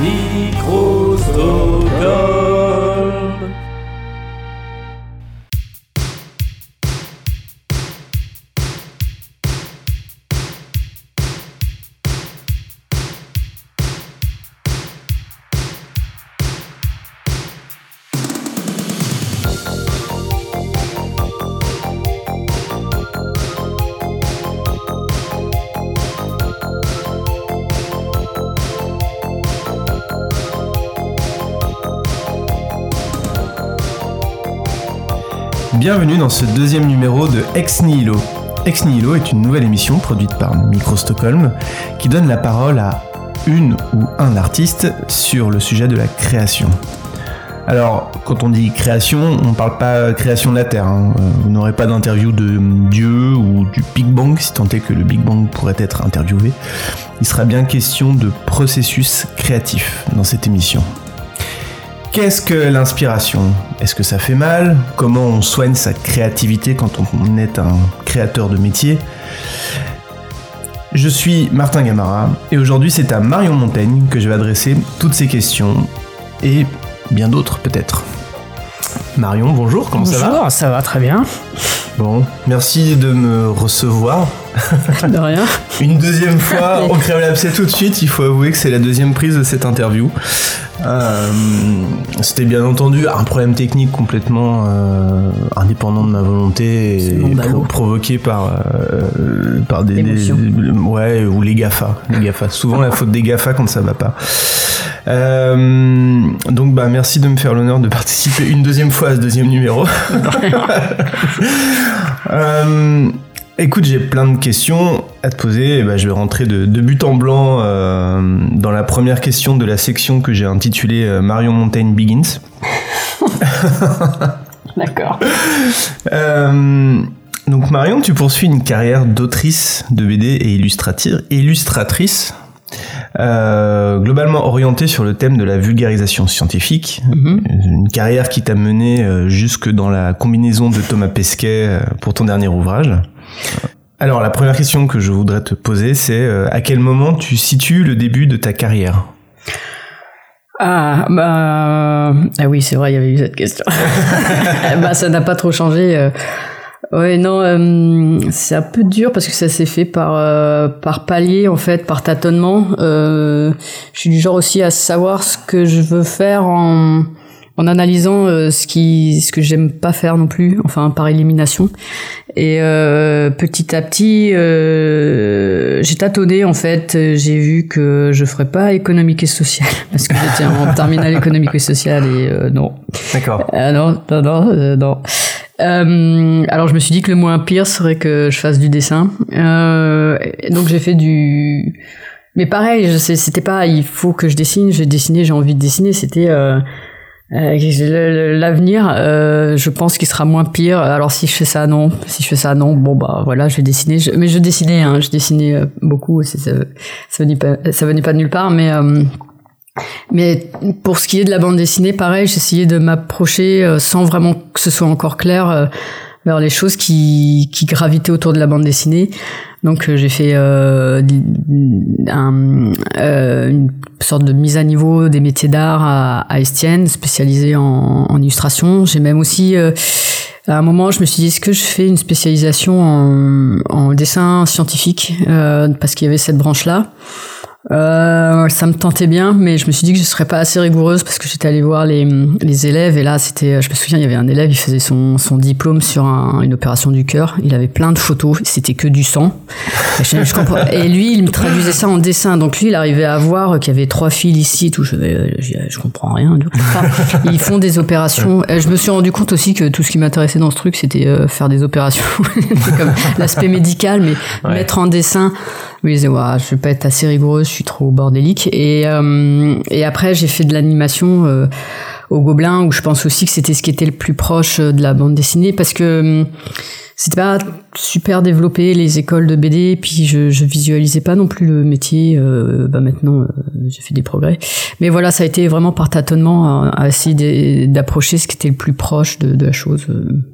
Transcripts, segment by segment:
Microsoft. Bienvenue dans ce deuxième numéro de Ex Nihilo. Ex Nihilo est une nouvelle émission produite par Micro Stockholm qui donne la parole à une ou un artiste sur le sujet de la création. Alors, quand on dit création, on ne parle pas création de la Terre. hein. Euh, Vous n'aurez pas d'interview de Dieu ou du Big Bang, si tant est que le Big Bang pourrait être interviewé. Il sera bien question de processus créatif dans cette émission. Qu'est-ce que l'inspiration? Est-ce que ça fait mal? Comment on soigne sa créativité quand on est un créateur de métier? Je suis Martin Gamara et aujourd'hui c'est à Marion Montaigne que je vais adresser toutes ces questions et bien d'autres peut-être. Marion, bonjour, comment ça va? Bonjour, ça va très bien. Bon, merci de me recevoir. De rien. Une deuxième fois, on crée l'abcès tout de suite. Il faut avouer que c'est la deuxième prise de cette interview. Euh, C'était bien entendu un problème technique complètement euh, indépendant de ma volonté et provoqué par euh, par des, ouais ou les Gafa, les Gafa. Souvent la faute des Gafa quand ça va pas. Donc bah merci de me faire l'honneur de participer une deuxième fois à ce deuxième numéro. Écoute, j'ai plein de questions à te poser. Et bah, je vais rentrer de, de but en blanc euh, dans la première question de la section que j'ai intitulée euh, Marion Montaigne Begins. D'accord. Euh, donc Marion, tu poursuis une carrière d'autrice de BD et illustratrice. globalement orientée sur le thème de la vulgarisation scientifique, Mhm. une carrière qui t'a mené jusque dans la combinaison de Thomas Pesquet pour ton dernier ouvrage. Alors la première question que je voudrais te poser, c'est euh, à quel moment tu situes le début de ta carrière? Ah, bah. Ah oui, c'est vrai, il y avait eu cette question. bah, ça n'a pas trop changé. euh. Ouais, non, euh, c'est un peu dur parce que ça s'est fait par, euh, par palier, en fait, par tâtonnement. Euh, je suis du genre aussi à savoir ce que je veux faire en, en analysant euh, ce, qui, ce que j'aime pas faire non plus, enfin, par élimination. Et euh, petit à petit, euh, j'ai tâtonné en fait. J'ai vu que je ferais pas économique et social parce que j'étais en terminale économique et sociale et euh, non, D'accord. ah non, non, non, euh, non. Euh, alors je me suis dit que le moins pire serait que je fasse du dessin. Euh, donc j'ai fait du. Mais pareil, c'était pas il faut que je dessine, j'ai dessiné, j'ai envie de dessiner. C'était euh, euh, l'avenir. euh, je pense qu'il sera moins pire. Alors si je fais ça, non. Si je fais ça, non. Bon bah voilà, je vais dessiner. Je- mais je dessinais, hein, je dessinais euh, beaucoup. Ça, ça venait pas, ça venait pas de nulle part, mais. euh, mais pour ce qui est de la bande dessinée, pareil, j'essayais de m'approcher euh, sans vraiment que ce soit encore clair vers les choses qui, qui gravitaient autour de la bande dessinée. Donc euh, j'ai fait euh, euh, une sorte de mise à niveau des métiers d'art à, Estienne, spécialisée en, en illustration. J'ai même aussi, euh, à un moment, je me suis dit, est-ce que je fais une spécialisation en, en dessin scientifique euh, Parce qu'il y avait cette branche-là. Euh, ça me tentait bien, mais je me suis dit que je serais pas assez rigoureuse parce que j'étais allée voir les, les élèves et là, c'était, je me souviens, il y avait un élève, il faisait son, son diplôme sur un- une opération du cœur. Il avait plein de photos, c'était que du sang. Et, je- je comprends- et lui, il me traduisait ça en dessin. Donc lui, il arrivait à voir qu'il y avait trois fils ici et tout. Je, je, je comprends rien. du coup. Enfin, ils font des opérations. Et je me suis rendu compte aussi que tout ce qui m'intéressait dans ce truc, c'était euh, faire des opérations. C'est comme l'aspect médical, mais Ouais. mettre en dessin. Oui, je pas être assez rigoureuse, je suis trop bordélique. Et, euh, et après, j'ai fait de l'animation euh, au Gobelin, où je pense aussi que c'était ce qui était le plus proche euh, de la bande dessinée, parce que euh, c'était pas super développé les écoles de BD puis je, je visualisais pas non plus le métier euh, bah maintenant euh, j'ai fait des progrès. Mais voilà ça a été vraiment par tâtonnement à, à essayer d'approcher ce qui était le plus proche de, de la chose.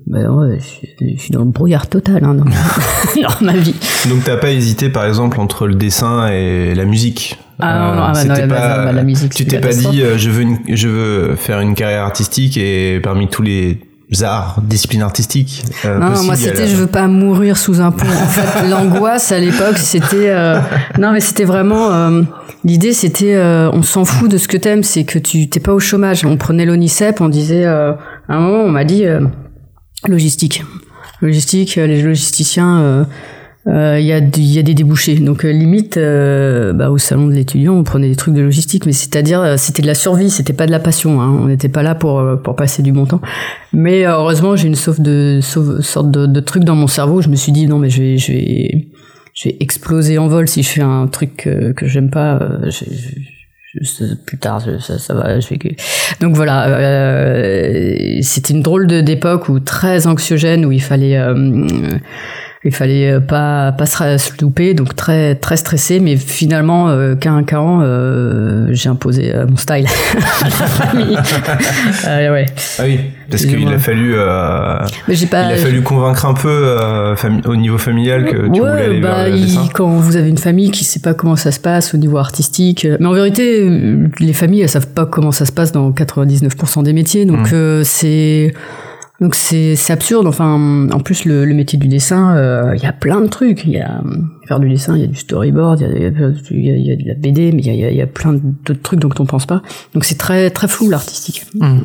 Bah ouais, je, suis dans le brouillard total hein, dans, dans ma vie. Donc t'as pas hésité par exemple entre le dessin et la musique? Ah non, non, ah, bah, non la, pas, bah, la musique tu t'es pas dit je veux une, je veux faire une carrière artistique et parmi tous les arts, discipline artistique. Euh, non, moi c'était je veux pas mourir sous un pont. En fait, l'angoisse à l'époque, c'était euh, non mais c'était vraiment euh, l'idée c'était euh, on s'en fout de ce que t'aimes, c'est que tu t'es pas au chômage. On prenait l'ONICEP, on disait à un moment on m'a dit logistique, logistique, les logisticiens il euh, y, y a des débouchés. Donc euh, limite, euh, bah, au salon de l'étudiant, on prenait des trucs de logistique, mais c'est-à-dire c'était de la survie, c'était pas de la passion. Hein. On n'était pas là pour pour passer du bon temps. Mais heureusement, j'ai une sauve de sauve, sorte de, de truc dans mon cerveau. Je me suis dit non, mais je vais je vais je vais exploser en vol si je fais un truc que, que j'aime pas. Je, je, plus tard ça, ça, va je vais... donc voilà euh, c'était une drôle d'époque où très anxiogène où il fallait euh, il fallait euh, pas pas se louper, donc très très stressé. Mais finalement, euh, qu'à un an, euh, j'ai imposé euh, mon style à la famille. euh, ouais. Ah oui, parce qu'il a fallu, euh, Mais pas, il a fallu convaincre un peu euh, au niveau familial que tu ouais, voulais aller bah, vers le dessin. Quand vous avez une famille qui sait pas comment ça se passe au niveau artistique, mais en vérité, les familles elles savent pas comment ça se passe dans 99% des métiers, donc mmh. c'est donc c'est absurde. Enfin, en plus le, le métier du dessin, euh, il y a plein de trucs. Il y a faire du dessin, il y a du storyboard, il y, y, y a, de la BD, mais il y a, y a, plein d'autres trucs dont on pense pas. Donc c'est très très flou l'artistique. Mmh.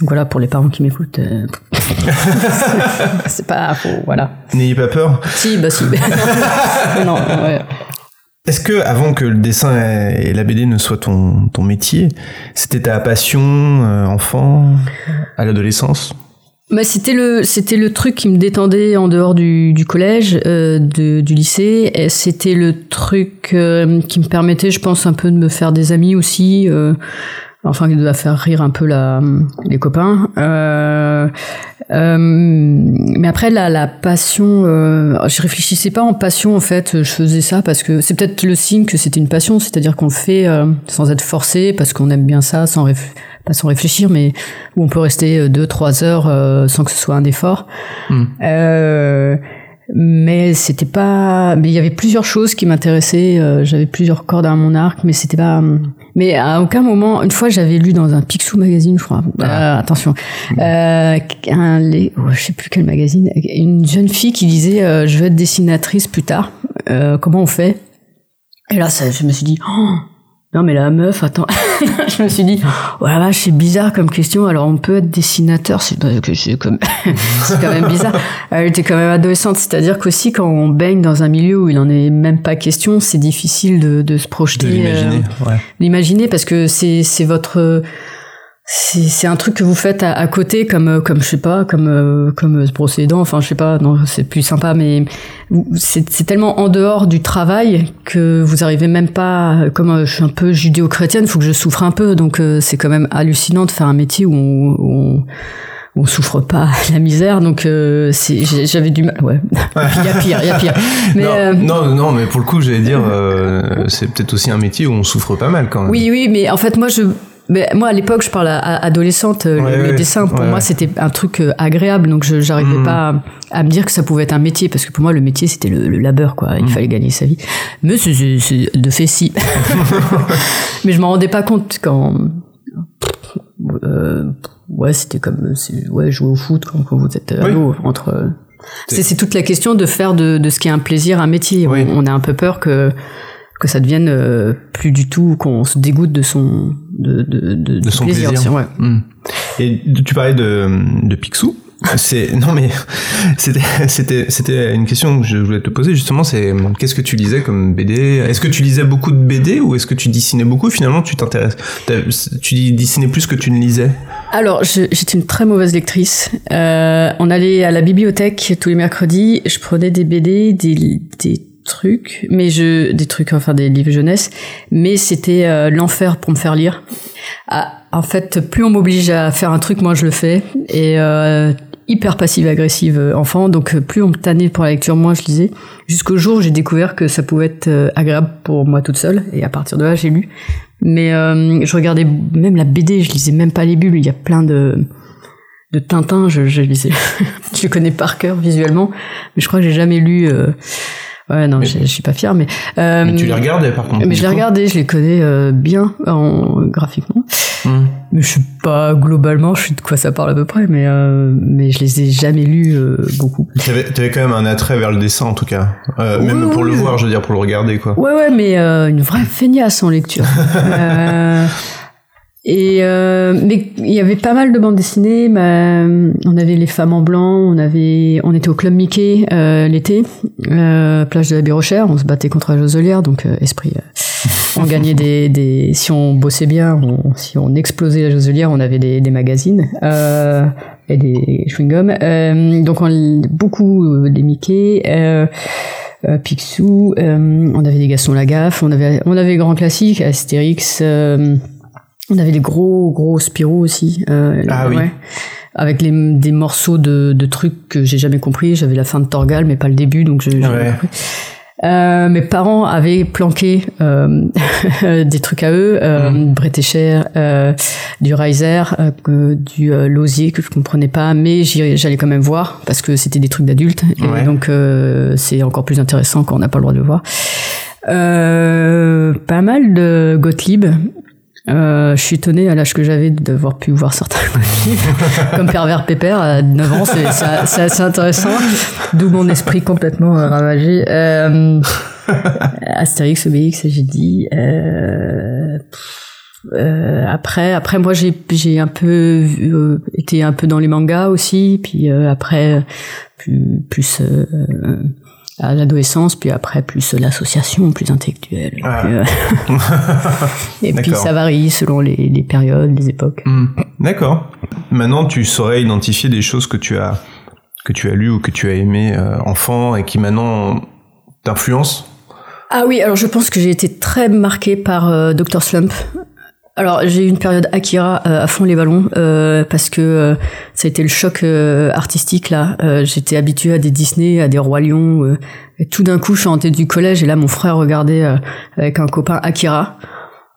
Donc voilà pour les parents qui m'écoutent. Euh, c'est pas faux, voilà. N'ayez pas peur. Si, bah si. non, ouais. Est-ce que, avant que le dessin et la BD ne soient ton, ton métier, c'était ta passion euh, enfant, à l'adolescence? Bah, c'était le c'était le truc qui me détendait en dehors du, du collège euh, de, du lycée. C'était le truc euh, qui me permettait je pense un peu de me faire des amis aussi enfin qui doit faire rire un peu la, les copains. Euh, euh, mais après la, la passion, euh, je réfléchissais pas en passion en fait, je faisais ça parce que c'est peut-être le signe que c'était une passion, c'est-à-dire qu'on le fait euh, sans être forcé parce qu'on aime bien ça, sans pas sans réfléchir, mais où on peut rester deux trois heures euh, sans que ce soit un effort. Mmh mais c'était pas mais il y avait plusieurs choses qui m'intéressaient euh, j'avais plusieurs cordes à mon arc mais c'était pas mais à aucun moment une fois j'avais lu dans un Picsou magazine je crois. Ah. euh, attention. Euh, un les, oh, je sais plus quel magazine une jeune fille qui disait euh, je veux être dessinatrice plus tard. Euh, comment on fait? Et là ça, je me suis dit oh, non mais la meuf, attends, je me suis dit, oh la vache, c'est bizarre comme question. Alors on peut être dessinateur, c'est comme, c'est quand même bizarre. Elle était quand même adolescente, c'est-à-dire qu'aussi quand on baigne dans un milieu où il en est même pas question, c'est difficile de, de se projeter, de l'imaginer, euh, ouais. l'imaginer parce que c'est c'est votre c'est un truc que vous faites à, à, côté comme comme je sais pas comme euh, comme se brosser les dents enfin je sais pas non c'est plus sympa mais c'est tellement en dehors du travail que vous arrivez même pas comme euh, je suis un peu judéo-chrétienne faut que je souffre un peu donc euh, c'est quand même hallucinant de faire un métier où on, où on on souffre pas la misère donc euh, j'avais du mal ouais. Il y a pire il y a pire. Mais non, euh, non, non mais pour le coup j'allais dire euh, c'est peut-être aussi un métier où on souffre pas mal quand même. Oui oui mais en fait moi je mais moi à l'époque je parle à, à adolescente ouais, le, ouais, le, dessin pour ouais, moi c'était un truc euh, agréable. Donc je j'arrivais mmh. pas à, à, me dire que ça pouvait être un métier parce que pour moi le métier c'était le, le, labeur quoi. Il mmh. fallait gagner sa vie. Mais c'est de fait si. Mais je m'en rendais pas compte quand euh, ouais c'était comme ouais jouer au foot quand, quand vous êtes ado entre c'est toute la question de faire de, de ce qui est un plaisir un métier. On, on a un peu peur que que ça devienne euh, plus du tout qu'on se dégoûte de son de de, de, de son plaisir, plaisir. Ouais. Mmh. et tu parlais de de Picsou c'est non mais c'était c'était c'était une question que je voulais te poser justement c'est qu'est-ce que tu lisais comme BD est-ce que tu lisais beaucoup de BD ou est-ce que tu dessinais beaucoup? Finalement tu t'intéresses tu dessinais plus que tu ne lisais alors j'étais une très mauvaise lectrice euh, on allait à la bibliothèque tous les mercredis je prenais des BD des, des trucs, mais je des trucs enfin des livres jeunesse, mais c'était euh, l'enfer pour me faire lire. Ah, en fait, plus on m'oblige à faire un truc, moi je le fais et euh, hyper passive-agressive euh, enfant, donc euh, plus on me tannait pour la lecture, moins je lisais. Jusqu'au jour où j'ai découvert que ça pouvait être euh, agréable pour moi toute seule, et à partir de là, j'ai lu. Mais je regardais même la BD, je lisais même pas les bulles, il y a plein de de Tintin, je, je lisais, je le connais par cœur visuellement, mais je crois que j'ai jamais lu... Ouais, non, je, suis pas fière, mais. Euh, mais tu les regardais par contre. Mais je les regardais, je les connais euh, bien en graphiquement. Hmm. Mais je suis pas globalement, je suis de quoi ça parle à peu près, mais euh, mais je les ai jamais lus euh, beaucoup. Tu avais, quand même un attrait vers le dessin en tout cas, euh, même pour le voir, je veux dire pour le regarder quoi. Ouais ouais, mais une vraie feignasse en lecture. Et euh, mais il y avait pas mal de bandes dessinées. on avait les femmes en blanc, on avait, on était au club Mickey euh, l'été, euh, plage de la Birochère, on se battait contre la Joselière, donc euh, esprit. Euh, on gagnait des, des, si on bossait bien, on, si on explosait la Joselière, on avait des, des magazines et des chewing gums. donc on beaucoup des Mickey. Picsou, on avait des Gaston Lagaffe, on avait on avait grand classique, Astérix, on avait les gros gros Spirou aussi. Euh, ah oui. Avec les, des morceaux de, de trucs que j'ai jamais compris. J'avais la fin de Torgal, mais pas le début, donc je. Ouais. Euh, mes parents avaient planqué euh, des trucs à eux, euh, mmh. euh, du Riser, euh, du euh, Lausier que je comprenais pas, mais j'allais quand même voir parce que c'était des trucs d'adultes, et donc c'est encore plus intéressant quand on n'a pas le droit de le voir. pas mal de Gottlieb, euh, je suis étonné à l'âge que j'avais d'avoir pu voir certains comme Pervers Pépère à 9 ans, c'est assez intéressant, d'où mon esprit complètement euh, ravagé. Euh, Astérix, Obélix, j'ai dit. Euh, euh, après, après moi j'ai j'ai un peu euh, été un peu dans les mangas aussi, puis après plus plus à l'adolescence, puis après plus l'association, plus intellectuelle. Ah. Euh, et puis ça varie selon les, les périodes, les époques. Hmm. D'accord. Maintenant, tu saurais identifier des choses que tu as que tu as lues ou que tu as aimé euh, enfant et qui maintenant t'influencent? Ah oui, alors je pense que j'ai été très marquée par euh, Dr Slump. Alors j'ai eu une période Akira euh, à fond les ballons euh, parce que euh, ça a été le choc artistique là. J'étais habituée à des Disney, à des rois lions. et tout d'un coup, je suis rentrée du collège et là mon frère regardait avec un copain Akira.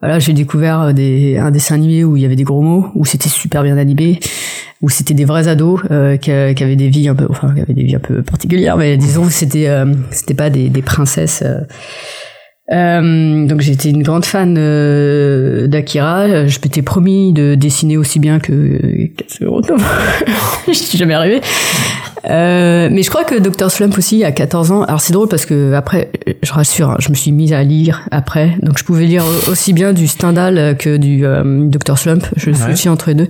Voilà, j'ai découvert des, un dessin animé où il y avait des gros mots, où c'était super bien animé, où c'était des vrais ados qui, qui, avaient des vies un peu, enfin, qui avaient des vies un peu particulières, mais disons c'était, c'était pas des, des princesses. Euh, donc j'étais une grande fan euh, d'Akira. Je m'étais promis de dessiner aussi bien que je suis jamais arrivé. Euh, mais je crois que Dr Slump aussi à 14 ans. Alors c'est drôle parce que après, je rassure, hein, je me suis mise à lire après, donc je pouvais lire aussi bien du Stendhal que du euh, Dr Slump. Je suis entre les deux.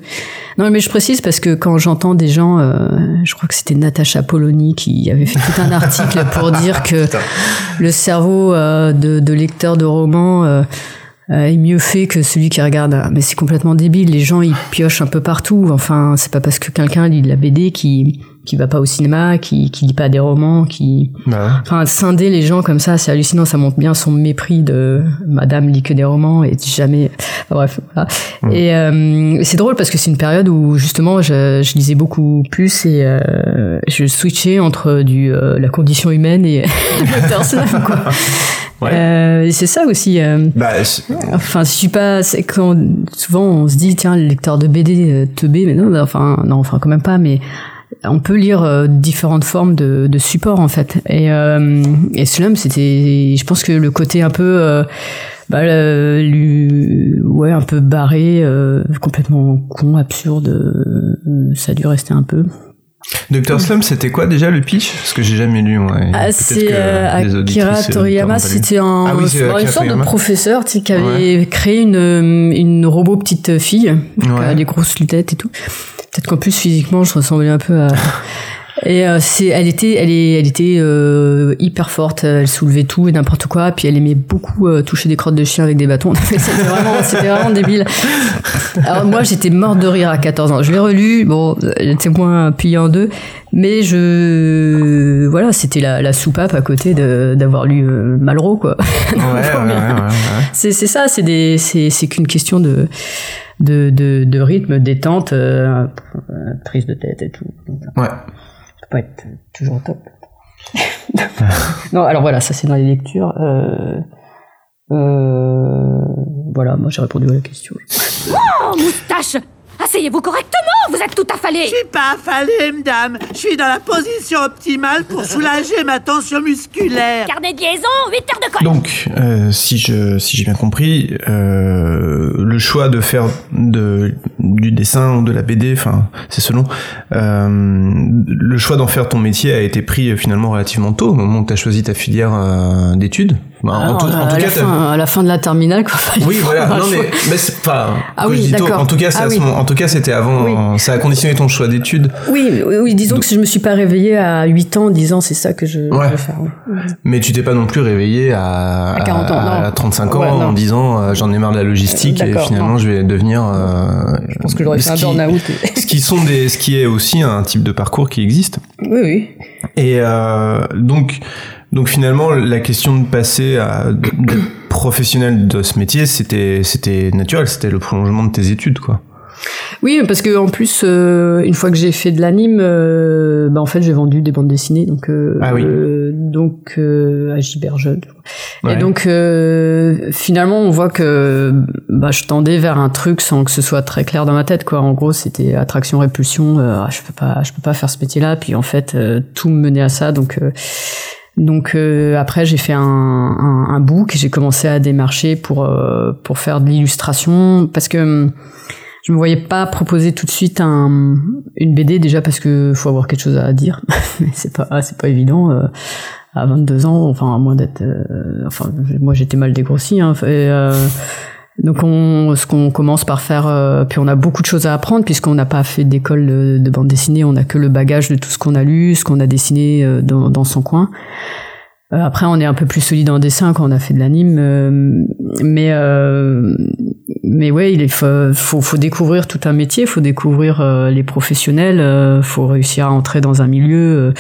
Non, mais je précise parce que quand j'entends des gens, euh, je crois que c'était Natacha Polony qui avait fait tout un article pour dire que le cerveau euh, de, de, lecteur de romans est mieux fait que celui qui regarde. Mais c'est complètement débile. Les gens ils piochent un peu partout. Enfin, c'est pas parce que quelqu'un lit de la BD qui qui va pas au cinéma, qui qui lit pas des romans, qui bah enfin scinder les gens comme ça, c'est hallucinant, ça montre bien son mépris de madame lit que des romans et jamais bref, voilà. Mmh. Et euh, c'est drôle parce que c'est une période où justement je, je lisais beaucoup plus et euh, je switchais entre du euh, la condition humaine et le quoi. Ouais. Euh, c'est ça aussi. Euh, bah, enfin, je suis pas. C'est quand souvent on se dit tiens le lecteur de BD euh, teubé, mais non, enfin non, enfin quand même pas. Mais on peut lire euh, différentes formes de, de supports en fait. Et, euh, et Slum, c'était, je pense que le côté un peu, euh, bah, ouais, un peu barré, euh, complètement con, absurde, euh, ça a dû rester un peu. Docteur Slum, c'était quoi déjà le pitch? Parce que j'ai jamais lu. Ouais. Ah, c'est Akira Toriyama, c'était un, ah une sorte de professeur qui avait créé une, une robot petite fille, avec des grosses lunettes et tout. Peut-être qu'en plus physiquement je ressemblais un peu à, Et euh, c'est, elle était, elle est, elle était euh, hyper forte. Elle soulevait tout et n'importe quoi. Puis elle aimait beaucoup euh, toucher des crottes de chien avec des bâtons. c'était vraiment, c'était vraiment débile. Alors moi, j'étais morte de rire à 14 ans. Je l'ai relu. Bon, j'étais moins plié en deux, mais je, voilà, c'était la, la soupape à côté de, d'avoir lu Malraux, quoi. Ouais, ouais, ouais, c'est, c'est ça. C'est des, c'est, c'est qu'une question de de, de, de rythme, détente, prise de tête et tout. Ouais pas être toujours top. non, alors voilà, ça c'est dans les lectures. Euh, euh, voilà, moi j'ai répondu à la question. Oh, moustache Asseyez-vous correctement, vous êtes tout affalé Je suis pas affalé, madame. Je suis dans la position optimale pour soulager ma tension musculaire. Carnet de liaison, 8 heures de colle. Donc, euh, si je si j'ai bien compris, euh, le choix de faire de du dessin ou de la BD, enfin, c'est selon. Euh, le choix d'en faire ton métier a été pris finalement relativement tôt, au moment où tu as choisi ta filière euh, d'études. Bah, en, tout, en tout à, cas, la fin, à la fin de la terminale, quoi. oui, voilà. Non, mais, mais c'est pas. Ah oui, d'accord. En tout cas, ah, oui. en tout cas, c'était avant. Ça a conditionné ton choix d'études. Oui, oui. Disons que je me suis pas réveillé à 8 ans en disant c'est ça que je veux faire. Mais tu t'es pas non plus réveillé à, à, 40 ans, à 35 ans en disant euh, j'en ai marre de la logistique et finalement je vais devenir. Euh, je pense que j'aurais fait un burn-out. ce qui sont des, ce qui est aussi un type de parcours qui existe. Oui, oui. Et euh, donc. Donc finalement, la question de passer à d'être professionnel de ce métier, c'était c'était naturel, c'était le prolongement de tes études, quoi. Oui, parce que en plus, euh, une fois que j'ai fait de l'anime, euh, bah en fait j'ai vendu des bandes dessinées, donc euh, ah oui. donc à Gilbert Jeune. Et donc finalement, on voit que bah, je tendais vers un truc sans que ce soit très clair dans ma tête, quoi. En gros, c'était attraction répulsion. Ah, je peux pas, je peux pas faire ce métier-là. Puis en fait, tout me menait à ça, donc donc euh, après j'ai fait un, un, un book j'ai commencé à démarcher pour euh, pour faire de l'illustration parce que hum, je me voyais pas proposer tout de suite un, une BD déjà parce que faut avoir quelque chose à dire. C'est pas c'est pas évident euh, à 22 ans enfin à moins d'être enfin moi j'étais mal dégrossi hein, et, donc on, ce qu'on commence par faire, euh, puis on a beaucoup de choses à apprendre puisqu'on n'a pas fait d'école de, bande dessinée, on a que le bagage de tout ce qu'on a lu, ce qu'on a dessiné euh, dans, dans, son coin. Euh, après, on est un peu plus solide en dessin quand on a fait de l'anime, mais mais ouais, il faut, faut, faut découvrir tout un métier, faut découvrir les professionnels, faut réussir à entrer dans un milieu.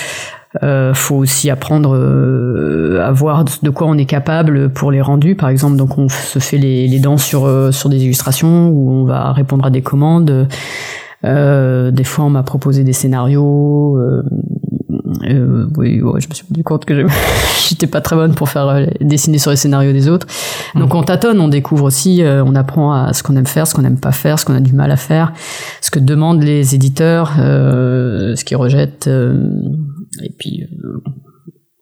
Euh, faut aussi apprendre euh, à voir de quoi on est capable pour les rendus, par exemple. Donc on se fait les, les dents sur euh, sur des illustrations où on va répondre à des commandes. Euh, des fois, on m'a proposé des scénarios. Euh, euh, oui, ouais, je me suis rendu compte que j'étais pas très bonne pour faire dessiner sur les scénarios des autres. Donc on tâtonne, on découvre aussi, on apprend à ce qu'on aime faire, ce qu'on aime pas faire, ce qu'on a du mal à faire, ce que demandent les éditeurs, ce qu'ils rejettent. Et puis, euh,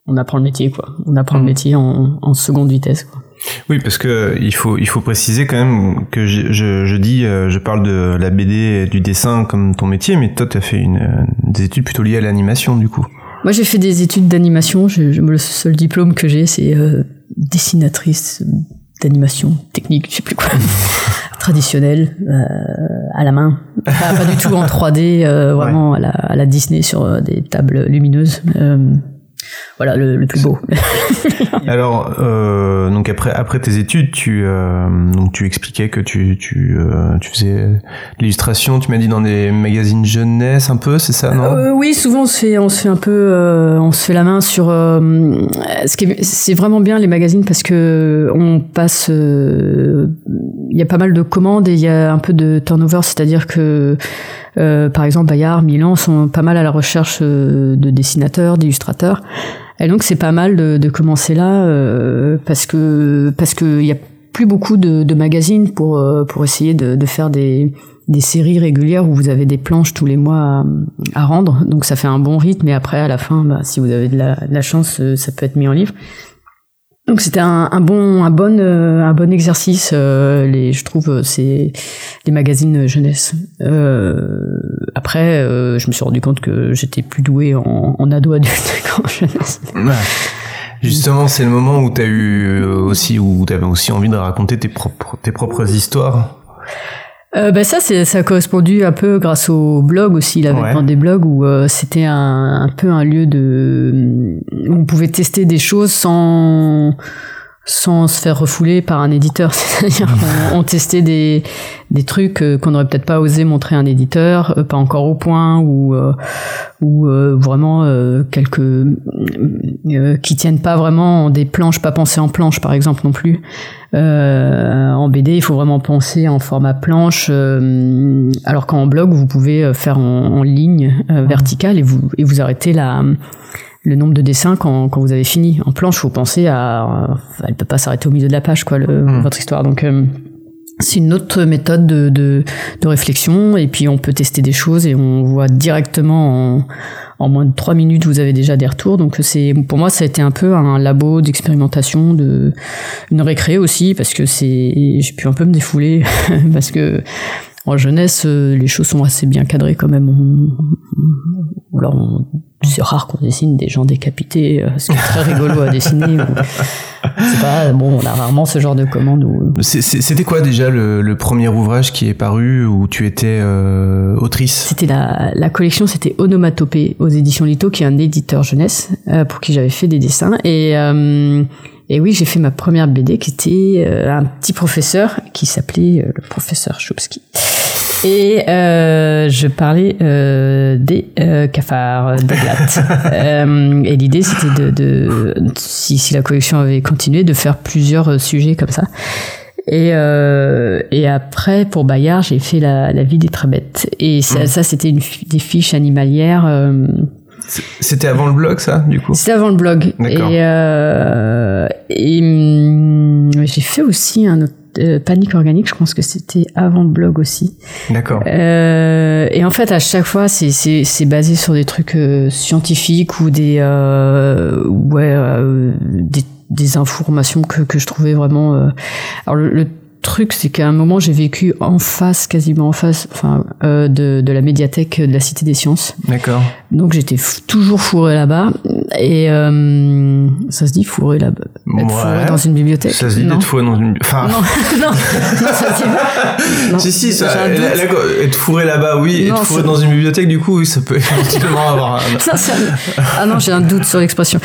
on apprend le métier, quoi. On apprend le mm. métier en, en seconde vitesse, quoi. Oui, parce que il faut il faut préciser quand même que je, je, je dis euh, je parle de la BD et du dessin comme ton métier, mais toi tu as fait une euh, des études plutôt liées à l'animation du coup. Moi j'ai fait des études d'animation. Je, le seul diplôme que j'ai c'est dessinatrice d'animation technique, je sais plus quoi, traditionnelle à la main, pas, du tout en 3D, euh, vraiment à la, à la, Disney sur euh, des tables lumineuses. Euh, voilà le, le, plus beau. Alors euh, donc après après tes études, tu euh, donc tu expliquais que tu tu euh, tu faisais l'illustration, tu m'as dit dans des magazines jeunesse un peu, c'est ça non? Oui, souvent on se fait on se fait un peu on se fait la main sur ce qui c'est vraiment bien les magazines parce que on passe il y a pas mal de commandes et il y a un peu de turnover, c'est-à-dire que euh, par exemple, Bayard, Milan sont pas mal à la recherche euh, de dessinateurs, d'illustrateurs. Et donc c'est pas mal de, de commencer là euh, parce que parce que y a plus beaucoup de, de magazines pour pour essayer de, de faire des des séries régulières où vous avez des planches tous les mois à, à rendre. Donc ça fait un bon rythme. Et après, à la fin, bah, si vous avez de la, de la chance, ça peut être mis en livre. Donc c'était un, bon un bon euh, un bon exercice euh, les je trouve euh, c'est les magazines jeunesse. Après je me suis rendu compte que j'étais plus doué en, en ado adulte qu'en jeunesse. Justement, c'est le moment où tu as eu aussi où tu avais aussi envie de raconter tes propres tes propres histoires. Euh, bah ça, c'est, ça a correspondu un peu grâce au blog aussi, l'avènement Ouais. des blogs, où euh, c'était un, un peu un lieu de... où on pouvait tester des choses sans sans se faire refouler par un éditeur. C'est-à-dire qu'on on testait des, des trucs euh, qu'on n'aurait peut-être pas osé montrer à un éditeur, euh, pas encore au point, ou, euh, ou euh, vraiment euh, quelques... euh, qui tiennent pas vraiment en des planches, pas pensées en planches par exemple non plus. Euh, en BD, il faut vraiment penser en format planche, euh, alors qu'en blog, vous pouvez faire en, en ligne euh, verticale et vous, et vous arrêtez la, le nombre de dessins quand, quand vous avez fini. En planche, faut penser à, euh, elle peut pas s'arrêter au milieu de la page, quoi, le, Mm. votre histoire. Donc euh, c'est une autre méthode de, de, de réflexion et puis on peut tester des choses et on voit directement en, en moins de trois minutes vous avez déjà des retours donc c'est pour moi ça a été un peu un labo d'expérimentation de une récré aussi parce que c'est j'ai pu un peu me défouler parce que en jeunesse euh, les choses sont assez bien cadrées quand même on, on- c'est rare qu'on dessine des gens décapités euh, ce qui est très rigolo à dessiner c'est pas bon on a rarement ce genre de commande où C'était quoi déjà le, le premier ouvrage qui est paru où tu étais euh, autrice? C'était la, la collection, c'était Onomatopée aux éditions Lito, qui est un éditeur jeunesse euh, pour qui j'avais fait des dessins. Et, euh, et oui, j'ai fait ma première BD qui était euh, un petit professeur qui s'appelait euh, le professeur Chomsky. Et euh, je parlais euh, des euh, cafards, des glattes. Euh, et l'idée, c'était de, de si, si la collection avait continué, de faire plusieurs euh, sujets comme ça. Et, euh, et après, pour Bayard, j'ai fait la, la vie des très bêtes. Et ça, Mm. ça c'était des fiches animalières. euh, C'était avant le blog ça du coup? C'était avant le blog. D'accord. Et, euh, et hum, j'ai fait aussi un autre, euh, Panique organique, je pense que c'était avant le blog aussi. D'accord. Euh, et en fait, à chaque fois, c'est c'est c'est basé sur des trucs euh, scientifiques ou des euh, ouais euh, des des informations que que je trouvais vraiment. Alors le, le truc, c'est qu'à un moment, j'ai vécu en face, quasiment en face, enfin, euh, de de la médiathèque de la Cité des Sciences. D'accord. Donc j'étais toujours fourré là-bas et euh, ça se dit fourré là-bas. Être fourré Ouais. dans une bibliothèque? Ça se dit d'être fourré dans une. Enfin. Non, non, non, ça se dit pas. Si, si, ça, j'ai un doute. là, là, être fourré là-bas, oui. Non, être fourré dans une bibliothèque, du coup, oui, ça peut éventuellement avoir un. Ça, ça- Ah non, j'ai un doute sur l'expression.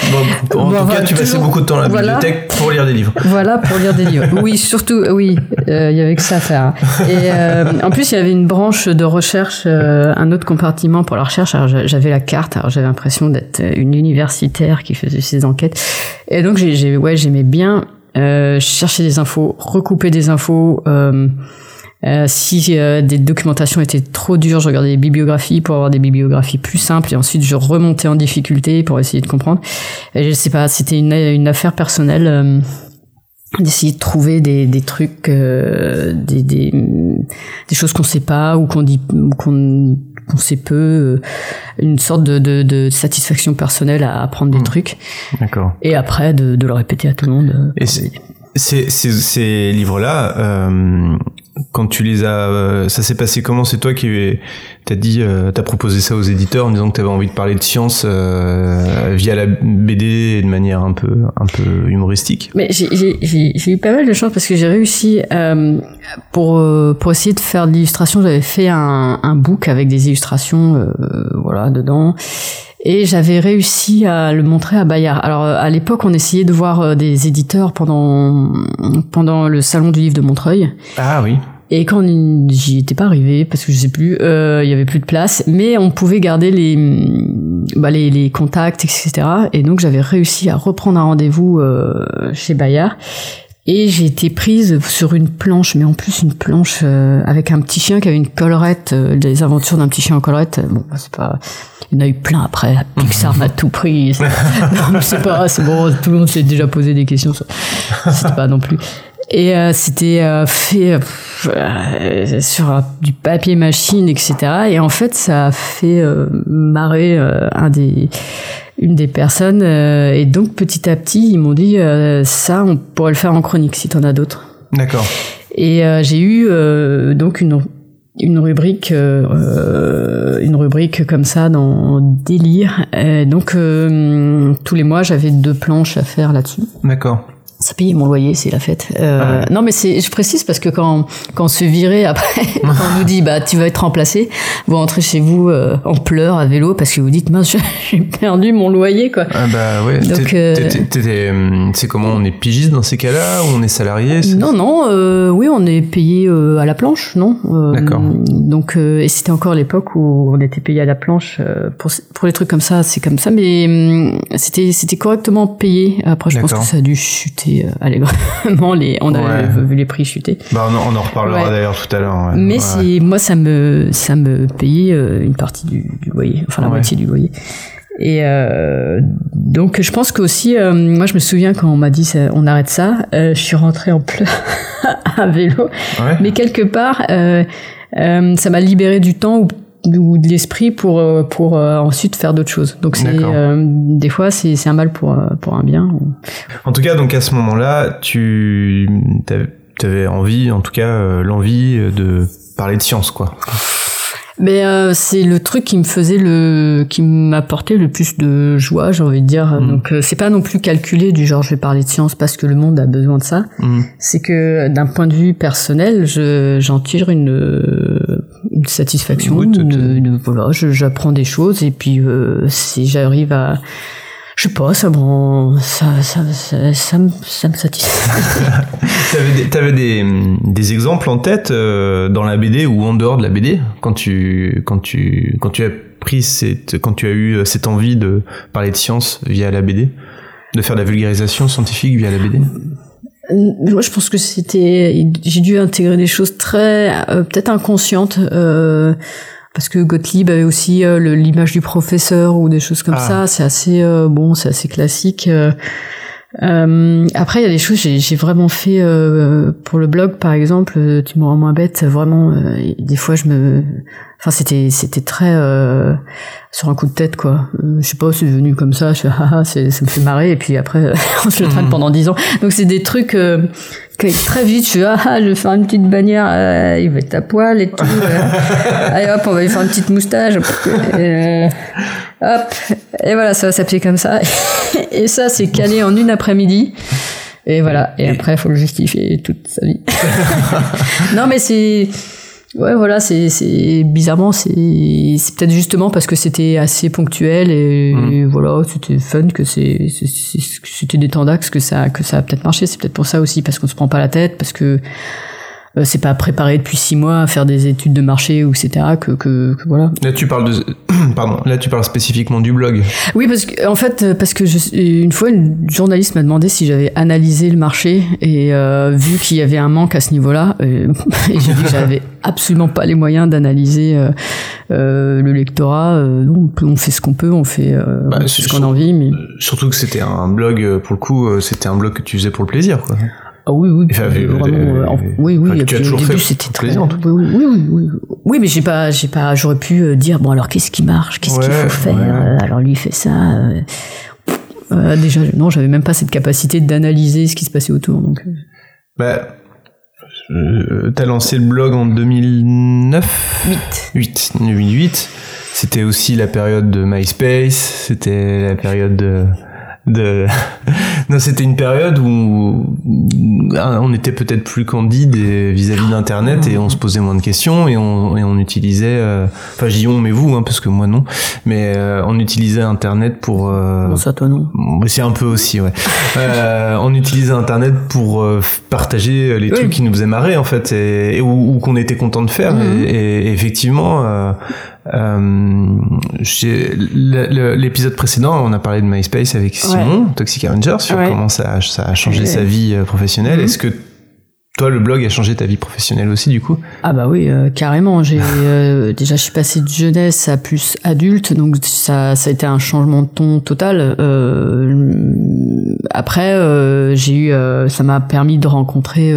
Bon, en Bon, tout cas, tu passais toujours- beaucoup de temps à la voilà. bibliothèque pour lire des livres. Voilà, pour lire des livres. Oui, surtout, oui, euh, il y avait que ça à faire. Et euh, en plus, il y avait une branche de recherche, euh, un autre compartiment pour la recherche. Alors, j'a- j'avais la carte, alors j'avais l'impression d'être une universitaire qui faisait ses enquêtes. Et donc, j'ai, ouais, j'aimais bien euh, chercher des infos, recouper des infos. Euh, euh, si euh, des documentations étaient trop dures, je regardais des bibliographies pour avoir des bibliographies plus simples et ensuite je remontais en difficulté pour essayer de comprendre. Et je sais pas, c'était une, une affaire personnelle euh, d'essayer de trouver des, des trucs, euh, des, des, choses qu'on sait pas ou qu'on dit qu'on qu'on sait peu, euh, une sorte de, de, de satisfaction personnelle à apprendre des Mm. trucs D'accord. et après de, de le répéter à tout le monde. euh, Et Ces, ces, ces livres-là, euh, quand tu les as, euh, ça s'est passé comment? C'est toi qui t'as dit, euh, t'as proposé ça aux éditeurs en disant que t'avais envie de parler de science euh, via la BD et de manière un peu, un peu humoristique. Mais j'ai- eu pas mal de chance parce que j'ai réussi euh, pour euh, pour essayer de faire de l'illustration. J'avais fait un, un book avec des illustrations, voilà, dedans. Et j'avais réussi à le montrer à Bayard. Alors euh, à l'époque, on essayait de voir euh, des éditeurs pendant pendant le salon du livre de Montreuil. Ah oui. Et quand j'y étais pas arrivé parce que je sais plus, euh, il y avait plus de place, mais on pouvait garder les bah, les, les contacts, etc. Et donc j'avais réussi à reprendre un rendez-vous euh, chez Bayard. Et j'ai été prise sur une planche, mais en plus une planche euh, avec un petit chien qui avait une collerette, euh, des aventures d'un petit chien en collerette. Bon, bah, c'est pas, il y en a eu plein après. Pixar m'a tout pris. non, mais c'est pas, c'est bon. Tout le monde s'est déjà posé des questions. ça. C'était pas non plus. Et euh, c'était euh, fait euh, sur du papier machine, etc. Et en fait, ça a fait euh, marrer euh, un des, une des personnes. euh, et donc, petit à petit, ils m'ont dit euh, ça, on pourrait le faire en chronique si t'en as d'autres. D'accord. Et euh, j'ai eu euh, donc une une rubrique euh, euh, une rubrique comme ça dans délire. Euh, donc euh, tous les mois, j'avais deux planches à faire là-dessus. D'accord. Ça payait mon loyer, c'est la fête. Euh, Non, mais c'est, je précise parce que quand, quand on se virait après, quand on nous dit, bah, tu vas être remplacé, vous rentrez chez vous euh, en pleurs à vélo parce que vous dites, mince, j'ai perdu mon loyer, quoi. Ah bah ouais. Donc, euh, hum, C'est comment On est pigiste dans ces cas-là ou on est salarié Non, non, euh, oui, on est payé euh, à la planche, non Euh, D'accord. Donc, euh, et c'était encore l'époque où on était payé à la planche euh, pour pour les trucs comme ça, c'est comme ça, mais hum, c'était c'était correctement payé. Après, je pense que ça a dû chuter euh, allègrement. Les, on a Ouais. vu les prix chuter. Bah on en, on en reparlera Ouais. d'ailleurs tout à l'heure. ouais. Mais c'est moi ça me ça me payait euh, une partie du, du loyer, enfin la moitié du loyer. Et euh, donc je pense que aussi euh, moi je me souviens quand on m'a dit ça- on arrête ça, euh, je suis rentrée en pleurs à vélo, mais quelque part ça m'a libéré du temps ou, ou de l'esprit pour euh, pour euh, ensuite faire d'autres choses. Donc c'est euh, des fois c'est c'est un mal pour euh, pour un bien. En tout cas, donc à ce moment-là, tu avais envie, en tout cas, l'envie de parler de science, quoi. Mais euh, c'est le truc qui me faisait le, qui m'apportait le plus de joie, j'ai envie de dire. Mm. Donc euh, c'est pas non plus calculé du genre je vais parler de science parce que le monde a besoin de ça. Mhm. C'est que d'un point de vue personnel, je j'en tire une, une satisfaction. Oui, tout- une- une- voilà, j'apprends des choses et puis euh, si j'arrive à je sais pas, ça me rend, ça, ça, ça, ça me, ça me satisfait. T'avais des, t'avais des, des exemples en tête euh, dans la BD ou en dehors de la BD quand tu quand tu quand tu as pris cette quand tu as eu euh, cette envie de parler de science via la BD, de faire de la vulgarisation scientifique via la BD. Euh, Moi, je pense que c'était, j'ai dû intégrer des choses très, euh, peut-être inconscientes, euh, parce que Gottlieb avait aussi euh, l'image du professeur ou des choses comme Ah. ça. C'est assez euh, bon, c'est assez classique. euh. Euh, après, il y a des choses j'ai j'ai vraiment fait euh, pour le blog, par exemple. Tu me rends moins bête. Vraiment, euh, des fois, je me, enfin, c'était c'était très euh, sur un coup de tête, quoi. Euh, je sais pas, c'est venu comme ça. Je fais, ah, ah, c'est- ça me fait marrer. Et puis après, je le traîne Mhm. pendant dix ans. Donc c'est des trucs euh, que très vite. Je fais, ah, ah, je vais faire une petite bannière. euh, il va être à poil et tout. euh. Allez hop, on va lui faire une petite moustache. Euh, hop. Et voilà, ça va s'appeler comme ça. Et ça, c'est calé en une après-midi. Et voilà. Et, Et- après, il faut le justifier toute sa vie. non, mais c'est. Ouais, voilà, c'est, c'est bizarrement, c'est, c'est peut-être justement parce que c'était assez ponctuel et, Mm. et voilà, c'était fun que c'est, c'était des temps d'axe que ça, que ça a peut-être marché. C'est peut-être pour ça aussi parce qu'on se prend pas la tête, parce que euh, c'est pas préparé depuis six mois à faire des études de marché ou etc. Que, que, que voilà. Là, tu parles de pardon. Là, tu parles spécifiquement du blog. Oui, parce que en fait, euh, parce que je, une fois, une journaliste m'a demandé si j'avais analysé le marché et euh, vu qu'il y avait un manque à ce niveau-là, euh, et j'ai dit que j'avais absolument pas les moyens d'analyser euh, euh, le lectorat. euh, non, on fait ce qu'on peut, on fait, euh, Bah, on fait c'est ce qu'on a envie, mais Surtout que c'était un blog euh, pour le coup, euh, c'était un blog que tu faisais pour le plaisir, quoi. Ah oui, oui, vraiment, euh, oui, oui. tu as toujours fait c'était très, oui, oui, oui, oui, mais j'ai pas, j'ai pas, j'aurais pu euh, dire bon alors qu'est-ce qui marche, qu'est-ce qu'il faut faire? euh, Alors lui il fait ça. euh, déjà, non, j'avais même pas cette capacité d'analyser ce qui se passait autour. Donc, Bah, euh, t'as lancé le blog en 2009 8. 8, 2008. C'était aussi la période de MySpace, c'était la période de... de... non, c'était une période où on était peut-être plus candide vis-à-vis d'Internet et on se posait moins de questions et on, et on utilisait... euh, Enfin, j'y on, mais vous, hein, parce que moi non. Mais euh, on utilisait Internet pour... euh, Bon, ça, toi, non? C'est un peu aussi, ouais. Euh, on utilisait Internet pour euh, partager les Oui. trucs qui nous faisaient marrer, en fait, et, et- ou, ou qu'on était content de faire. Mhm. Et, et effectivement, euh, l'épisode précédent, on a parlé de MySpace avec Simon, Toxic Avenger, sur Ouais. comment ça, a- ça a changé sa vie euh, professionnelle. Mhm. Est-ce que toi, le blog a changé ta vie professionnelle aussi, du coup? Ah bah oui, euh, carrément. J'ai euh, déjà je suis passé de jeunesse à plus adulte, donc ça ça a été un changement de ton total. Euh, après, j'ai eu, ça m'a permis de rencontrer.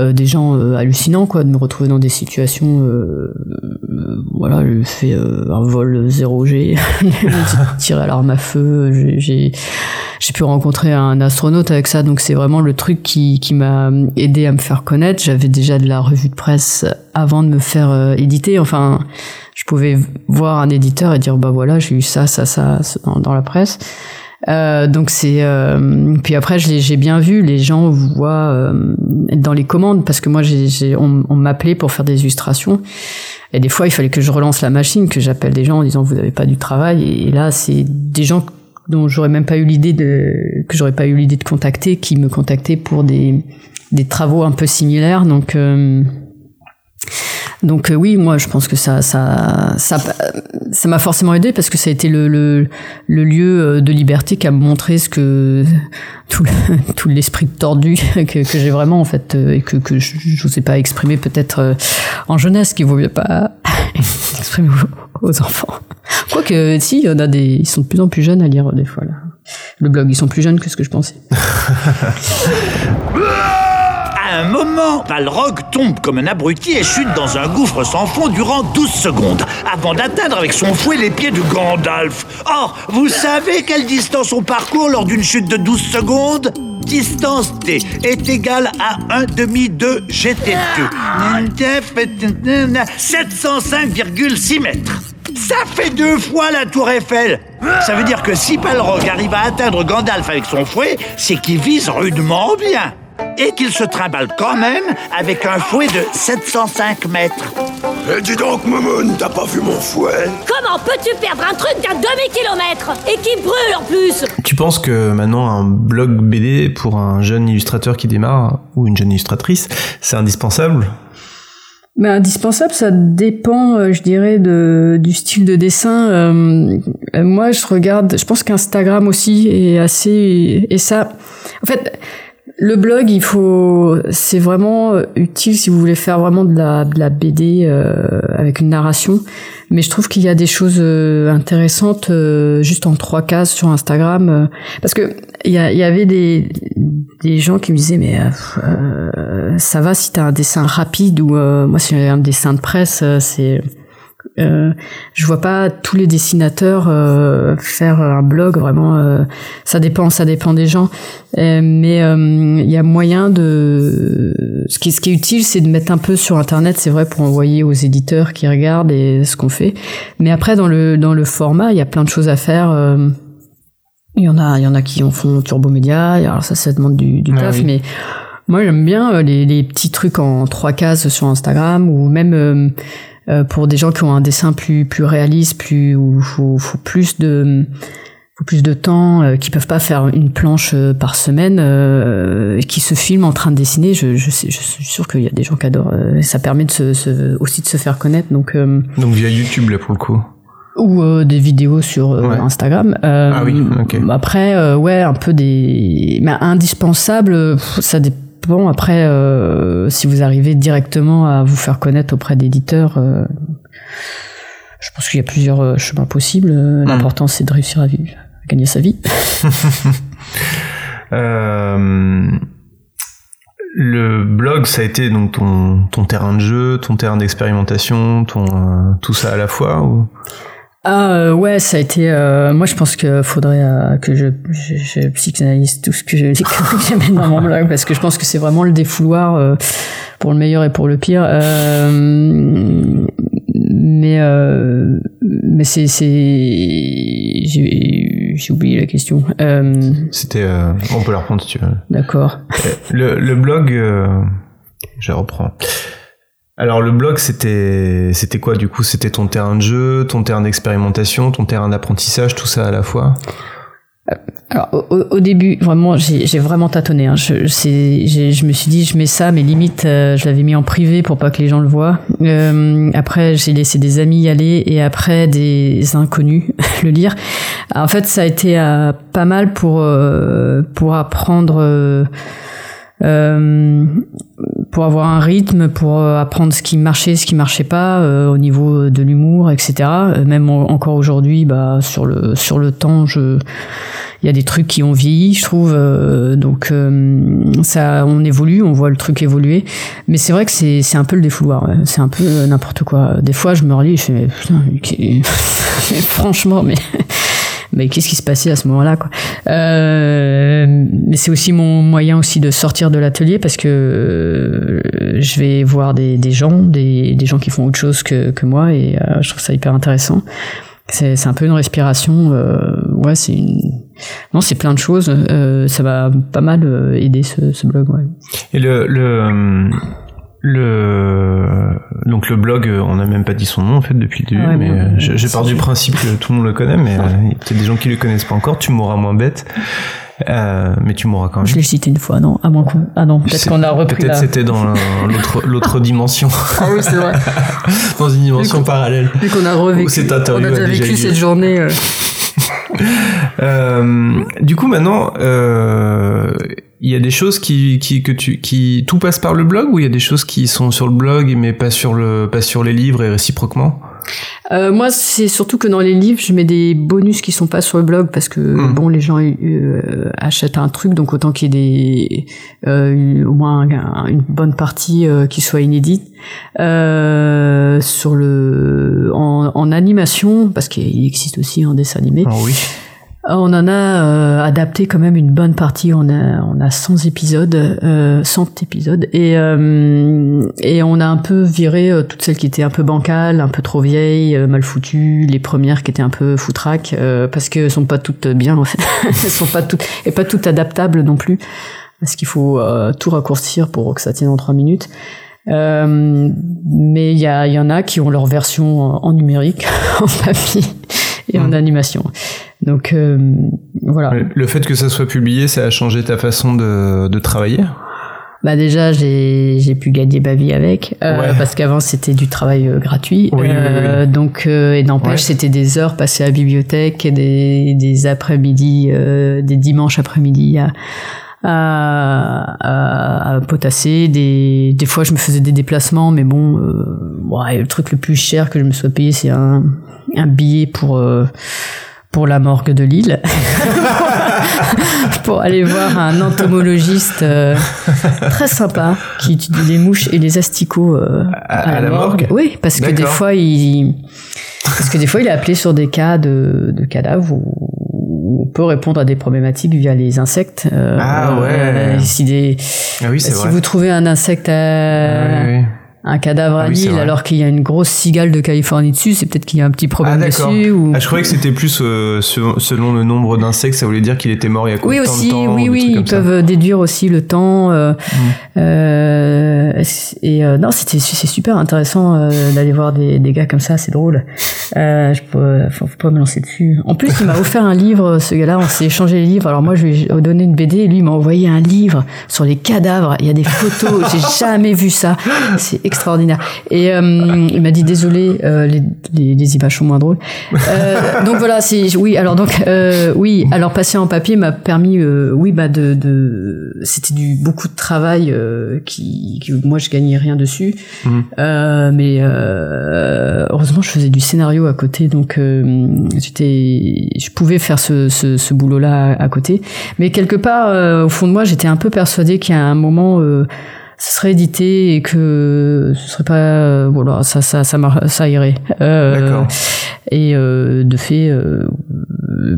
Euh, des gens euh, hallucinants quoi de me retrouver dans des situations euh, voilà j'ai fait un vol 0G j'ai tiré à l'arme à feu j'ai- j'ai pu rencontrer un astronaute avec ça donc c'est vraiment le truc qui qui m'a aidé à me faire connaître. J'avais déjà de la revue de presse avant de me faire éditer. Enfin je pouvais voir un éditeur et dire bah voilà j'ai eu ça ça ça dans la presse Euh, donc c'est euh, puis après j'ai bien vu les gens voient euh, dans les commandes parce que moi j'ai on, on m'appelait pour faire des illustrations. Et des fois il fallait que je relance la machine que j'appelle des gens en disant vous n'avez pas du travail. Et, là c'est des gens dont j'aurais même pas eu l'idée de que j'aurais pas eu l'idée de contacter qui me contactaient pour des des travaux un peu similaires. Donc euh, donc euh, oui, moi je pense que ça ça ça ça m'a forcément aidé parce que ça a été le le, le lieu euh, de liberté qui a montré ce que tout le, tout l'esprit tordu que, que j'ai vraiment en fait euh, et que que je n'osais pas exprimer peut-être euh, en jeunesse qu'il vaut mieux pas exprimer aux, aux enfants. Quoique si il y en a des ils sont de plus en plus jeunes à lire des fois là. Le blog, ils sont plus jeunes que ce que je pensais. Un moment, Balrog tombe comme un abruti et chute dans un gouffre sans fond durant 12 secondes, avant d'atteindre avec son fouet les pieds de Gandalf. Or, vous savez quelle distance on parcourt lors d'une chute de 12 secondes? Distance T est égale à 1 demi de GT2. 705,6 mètres. Ça fait deux fois la tour Eiffel. Ça veut dire que si Balrog arrive à atteindre Gandalf avec son fouet, c'est qu'il vise rudement bien. Et qu'il se trimballe quand même avec un fouet de 705 mètres. Eh, dis donc, Momoun, t'as pas vu mon fouet? Comment peux-tu perdre un truc d'un demi-kilomètre et qui brûle en plus? Tu penses que maintenant un blog BD pour un jeune illustrateur qui démarre ou une jeune illustratrice, c'est indispensable? Mais indispensable, ça dépend, euh, je dirais, de, du style de dessin. Euh, euh, moi, je regarde, je pense qu'Instagram aussi est assez, et ça, en fait, le blog, il faut, c'est vraiment euh, utile si vous voulez faire vraiment de la, de la BD euh, avec une narration. Mais je trouve qu'il y a des choses euh, intéressantes euh, juste en trois cases sur Instagram, euh, parce que il y, y avait des, des gens qui me disaient mais euh, ça va si t'as un dessin rapide ou moi si j'ai un dessin de presse, c'est euh, je vois pas tous les dessinateurs euh, faire un blog vraiment euh, ça dépend ça dépend des gens. Euh, mais euh, il y a moyen de ce qui ce qui est utile c'est de mettre un peu sur internet c'est vrai pour envoyer aux éditeurs qui regardent et ce qu'on fait. Mais après dans le dans le format il y a plein de choses à faire euh, il y en a il y en a qui en font turbo média alors ça ça demande du, du taf oui. mais moi j'aime bien euh, les, les petits trucs en trois cases sur Instagram ou même euh, euh, pour des gens qui ont un dessin plus plus réaliste, plus où faut, faut plus de faut plus de temps, euh, qui peuvent pas faire une planche euh, par semaine, euh, et qui se filment en train de dessiner. Je, je, sais, je suis sûr qu'il y a des gens qui adorent. euh, et ça permet de se, se- aussi de se faire connaître. Donc euh, Donc via YouTube là pour le coup. ou euh, des vidéos sur euh, Ouais. Instagram. Euh, Ah oui, ok. Après, euh, ouais, un peu des, mais indispensable. euh, Ça dépend. Après, euh, si vous arrivez directement à vous faire connaître auprès d'éditeurs, euh, je pense qu'il y a plusieurs euh, chemins possibles. Euh, L'important, c'est de réussir à vivre, à gagner sa vie. Euh, le blog, ça a été donc ton, ton terrain de jeu, ton terrain d'expérimentation, ton euh, tout ça à la fois ou? Ah euh, ouais, ça a été. euh, moi, je pense que faudrait euh, que je, je, je psychanalyse tout ce que que j'amène dans mon blog parce que je pense que c'est vraiment le défouloir pour le meilleur et pour le pire. Mais mais c'est c'est j'ai j'ai oublié la question. C'était on peut la reprendre si tu veux. D'accord. Le, le blog, je reprends. Alors le blog, c'était c'était quoi du coup? C'était ton terrain de jeu, ton terrain d'expérimentation, ton terrain d'apprentissage, tout ça à la fois? Alors au, au- début, vraiment, j'ai vraiment tâtonné. Hein. Je, je me suis dit, je mets ça, mais limite, euh, je l'avais mis en privé pour pas que les gens le voient. Euh, après, j'ai laissé des amis y aller et après des inconnus le lire. En fait, ça a été euh, pas mal pour euh, pour apprendre. Euh, pour avoir un rythme, pour euh, apprendre ce qui marchait, ce qui marchait pas euh, au niveau de l'humour, etc. Euh, Même en- encore aujourd'hui, bah sur le sur le temps, je il y a des trucs qui ont vieilli, je trouve. euh, donc ça, on évolue, on voit le truc évoluer. Mais c'est vrai que c'est c'est un peu le défouloir. C'est un peu n'importe quoi. Des fois, je me relis, je fais mais putain, franchement, mais mais qu'est-ce qui se passait à ce moment-là quoi? Euh, mais c'est aussi mon moyen aussi de sortir de l'atelier parce que euh, je vais voir des, des gens des, des gens qui font autre chose que, que moi et euh, je trouve ça hyper intéressant c'est un peu une respiration. euh, ouais, c'est une non, c'est plein de choses. Ça va pas mal aider ce, blog. Ouais. Et le, le, le, donc le blog, euh, on n'a même pas dit son nom en fait depuis le début, Ouais, mais euh, je, pars du principe que tout le monde le connaît, mais euh, il y a peut-être des gens qui le connaissent pas encore. Tu mourras moins bête, euh, mais tu mourras quand même. Je l'ai cité une fois, non? À moins qu'on. Ah non, peut-être qu'on a repris Peut-être la. c'était dans l'autre l'autre dimension, Ah oui, c'est vrai. dans une dimension parallèle. Vu qu'on a revécu. On a déjà vécu cette journée. euh. Euh, du coup, maintenant, euh, il y a des choses qui, qui, que tu, qui, tout passe par le blog ou il y a des choses qui sont sur le blog mais pas sur le, pas sur les livres et réciproquement? Euh, moi, c'est surtout que dans les livres, je mets des bonus qui sont pas sur le blog parce que Mm. bon, les gens euh, achètent un truc, donc autant qu'il y ait des, euh, au moins un- une bonne partie euh, qui soit inédite. Euh, sur le, en, en animation, parce qu'il existe aussi en dessin animé. Ah oui. On en a euh, adapté quand même une bonne partie. On a on a 100 épisodes, euh, 100 épisodes, et euh, et on a un peu viré euh, toutes celles qui étaient un peu bancales, un peu trop vieilles, euh, mal foutues, les premières qui étaient un peu foutraques, euh, parce qu'elles sont pas toutes bien en fait. elles sont pas toutes et pas toutes adaptables non plus, parce qu'il faut euh, tout raccourcir pour que ça tienne en trois minutes. Euh, mais il y, a, il y en a qui ont leur version en numérique, en papier et en Mm. animation. Donc euh, voilà. Le- fait que ça soit publié, ça a changé ta façon de, de travailler? Bah déjà j'ai j'ai pu gagner ma vie avec euh, Ouais. parce qu'avant c'était du travail euh, gratuit. Oui, oui, Euh, Donc euh, et n'empêche Ouais. c'était des heures passées à la bibliothèque, et des des après-midi, euh, des dimanches après-midi à à, à, à potasser. Des des fois je me faisais des déplacements, mais bon, euh, ouais, le truc le plus cher que je me sois payé c'est un un billet pour euh, pour la morgue de Lille pour aller voir un entomologiste euh, très sympa qui étudie les mouches et les asticots euh, À- à la morgue Oui, parce que des fois il parce que des fois il est appelé sur des cas de, de cadavres où, où on peut répondre à des problématiques via les insectes. Euh, Ah ouais. euh, si des Ah oui, si vrai. vous trouvez un insecte à, Ah oui, oui. Un cadavre Ah à oui, c'est Lille alors qu'il y a une grosse cigale de Californie dessus, c'est peut-être qu'il y a un petit Ah problème d'accord. dessus ou Ah, je croyais que c'était plus euh, selon, le nombre d'insectes, ça voulait dire qu'il était mort il y a Oui tant de aussi, temps, oui ou oui, ils ça. peuvent déduire aussi le temps. euh, Mm. euh, et euh, non, c'était c'est super intéressant euh, d'aller voir des, des gars comme ça, c'est drôle. Euh, je peux, faut, faut pas me lancer dessus. En plus, il m'a offert un livre, ce gars-là, on s'est échangé les livres. Alors moi, je lui ai donné une BD, et lui il m'a envoyé un livre sur les cadavres. Il y a des photos, j'ai jamais vu ça. C'est extraordinaire. Et euh, il m'a dit désolé, euh, les, les, les images sont moins drôles. Euh, donc voilà, c'est oui. Alors donc euh, oui, alors passer en papier m'a permis, euh, oui, bah de, de c'était du beaucoup de travail euh, qui, que moi je gagnais rien dessus. Euh, mais euh, heureusement je faisais du scénario à côté, donc euh, j'étais, je pouvais faire ce, ce, ce boulot-là à, à côté. Mais quelque part, euh, au fond de moi, j'étais un peu persuadée qu'il y a un moment. Ce serait édité et que ce serait pas euh, voilà ça ça ça mar- ça irait. Euh, et euh, de fait euh,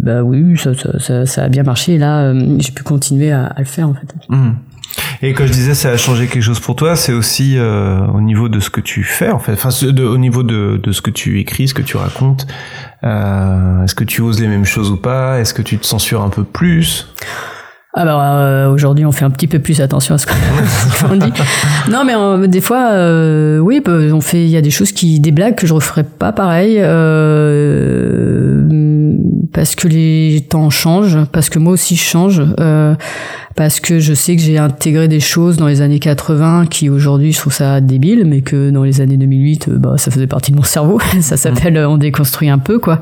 bah oui ça, ça, ça, ça a bien marché. Et là euh, j'ai pu continuer à, à le faire en fait. Mhm. Et quand je disais ça a changé quelque chose pour toi, c'est aussi euh, au niveau de ce que tu fais en fait, enfin de- au niveau de, de ce que tu écris, ce que tu racontes. Euh, Est-ce que tu oses les mêmes choses ou pas? Est-ce que tu te censures un peu plus? Ah bah euh, aujourd'hui on fait un petit peu plus attention à ce qu'on dit. Non mais euh, des fois euh, oui bah, on fait il y a des choses qui des blagues que je referais pas pareil euh, parce que les temps changent parce que moi aussi je change euh, parce que je sais que j'ai intégré des choses dans les années 80 qui aujourd'hui je trouve ça débile mais que dans les années 2008 euh, bah ça faisait partie de mon cerveau. Ça s'appelle euh, on déconstruit un peu quoi.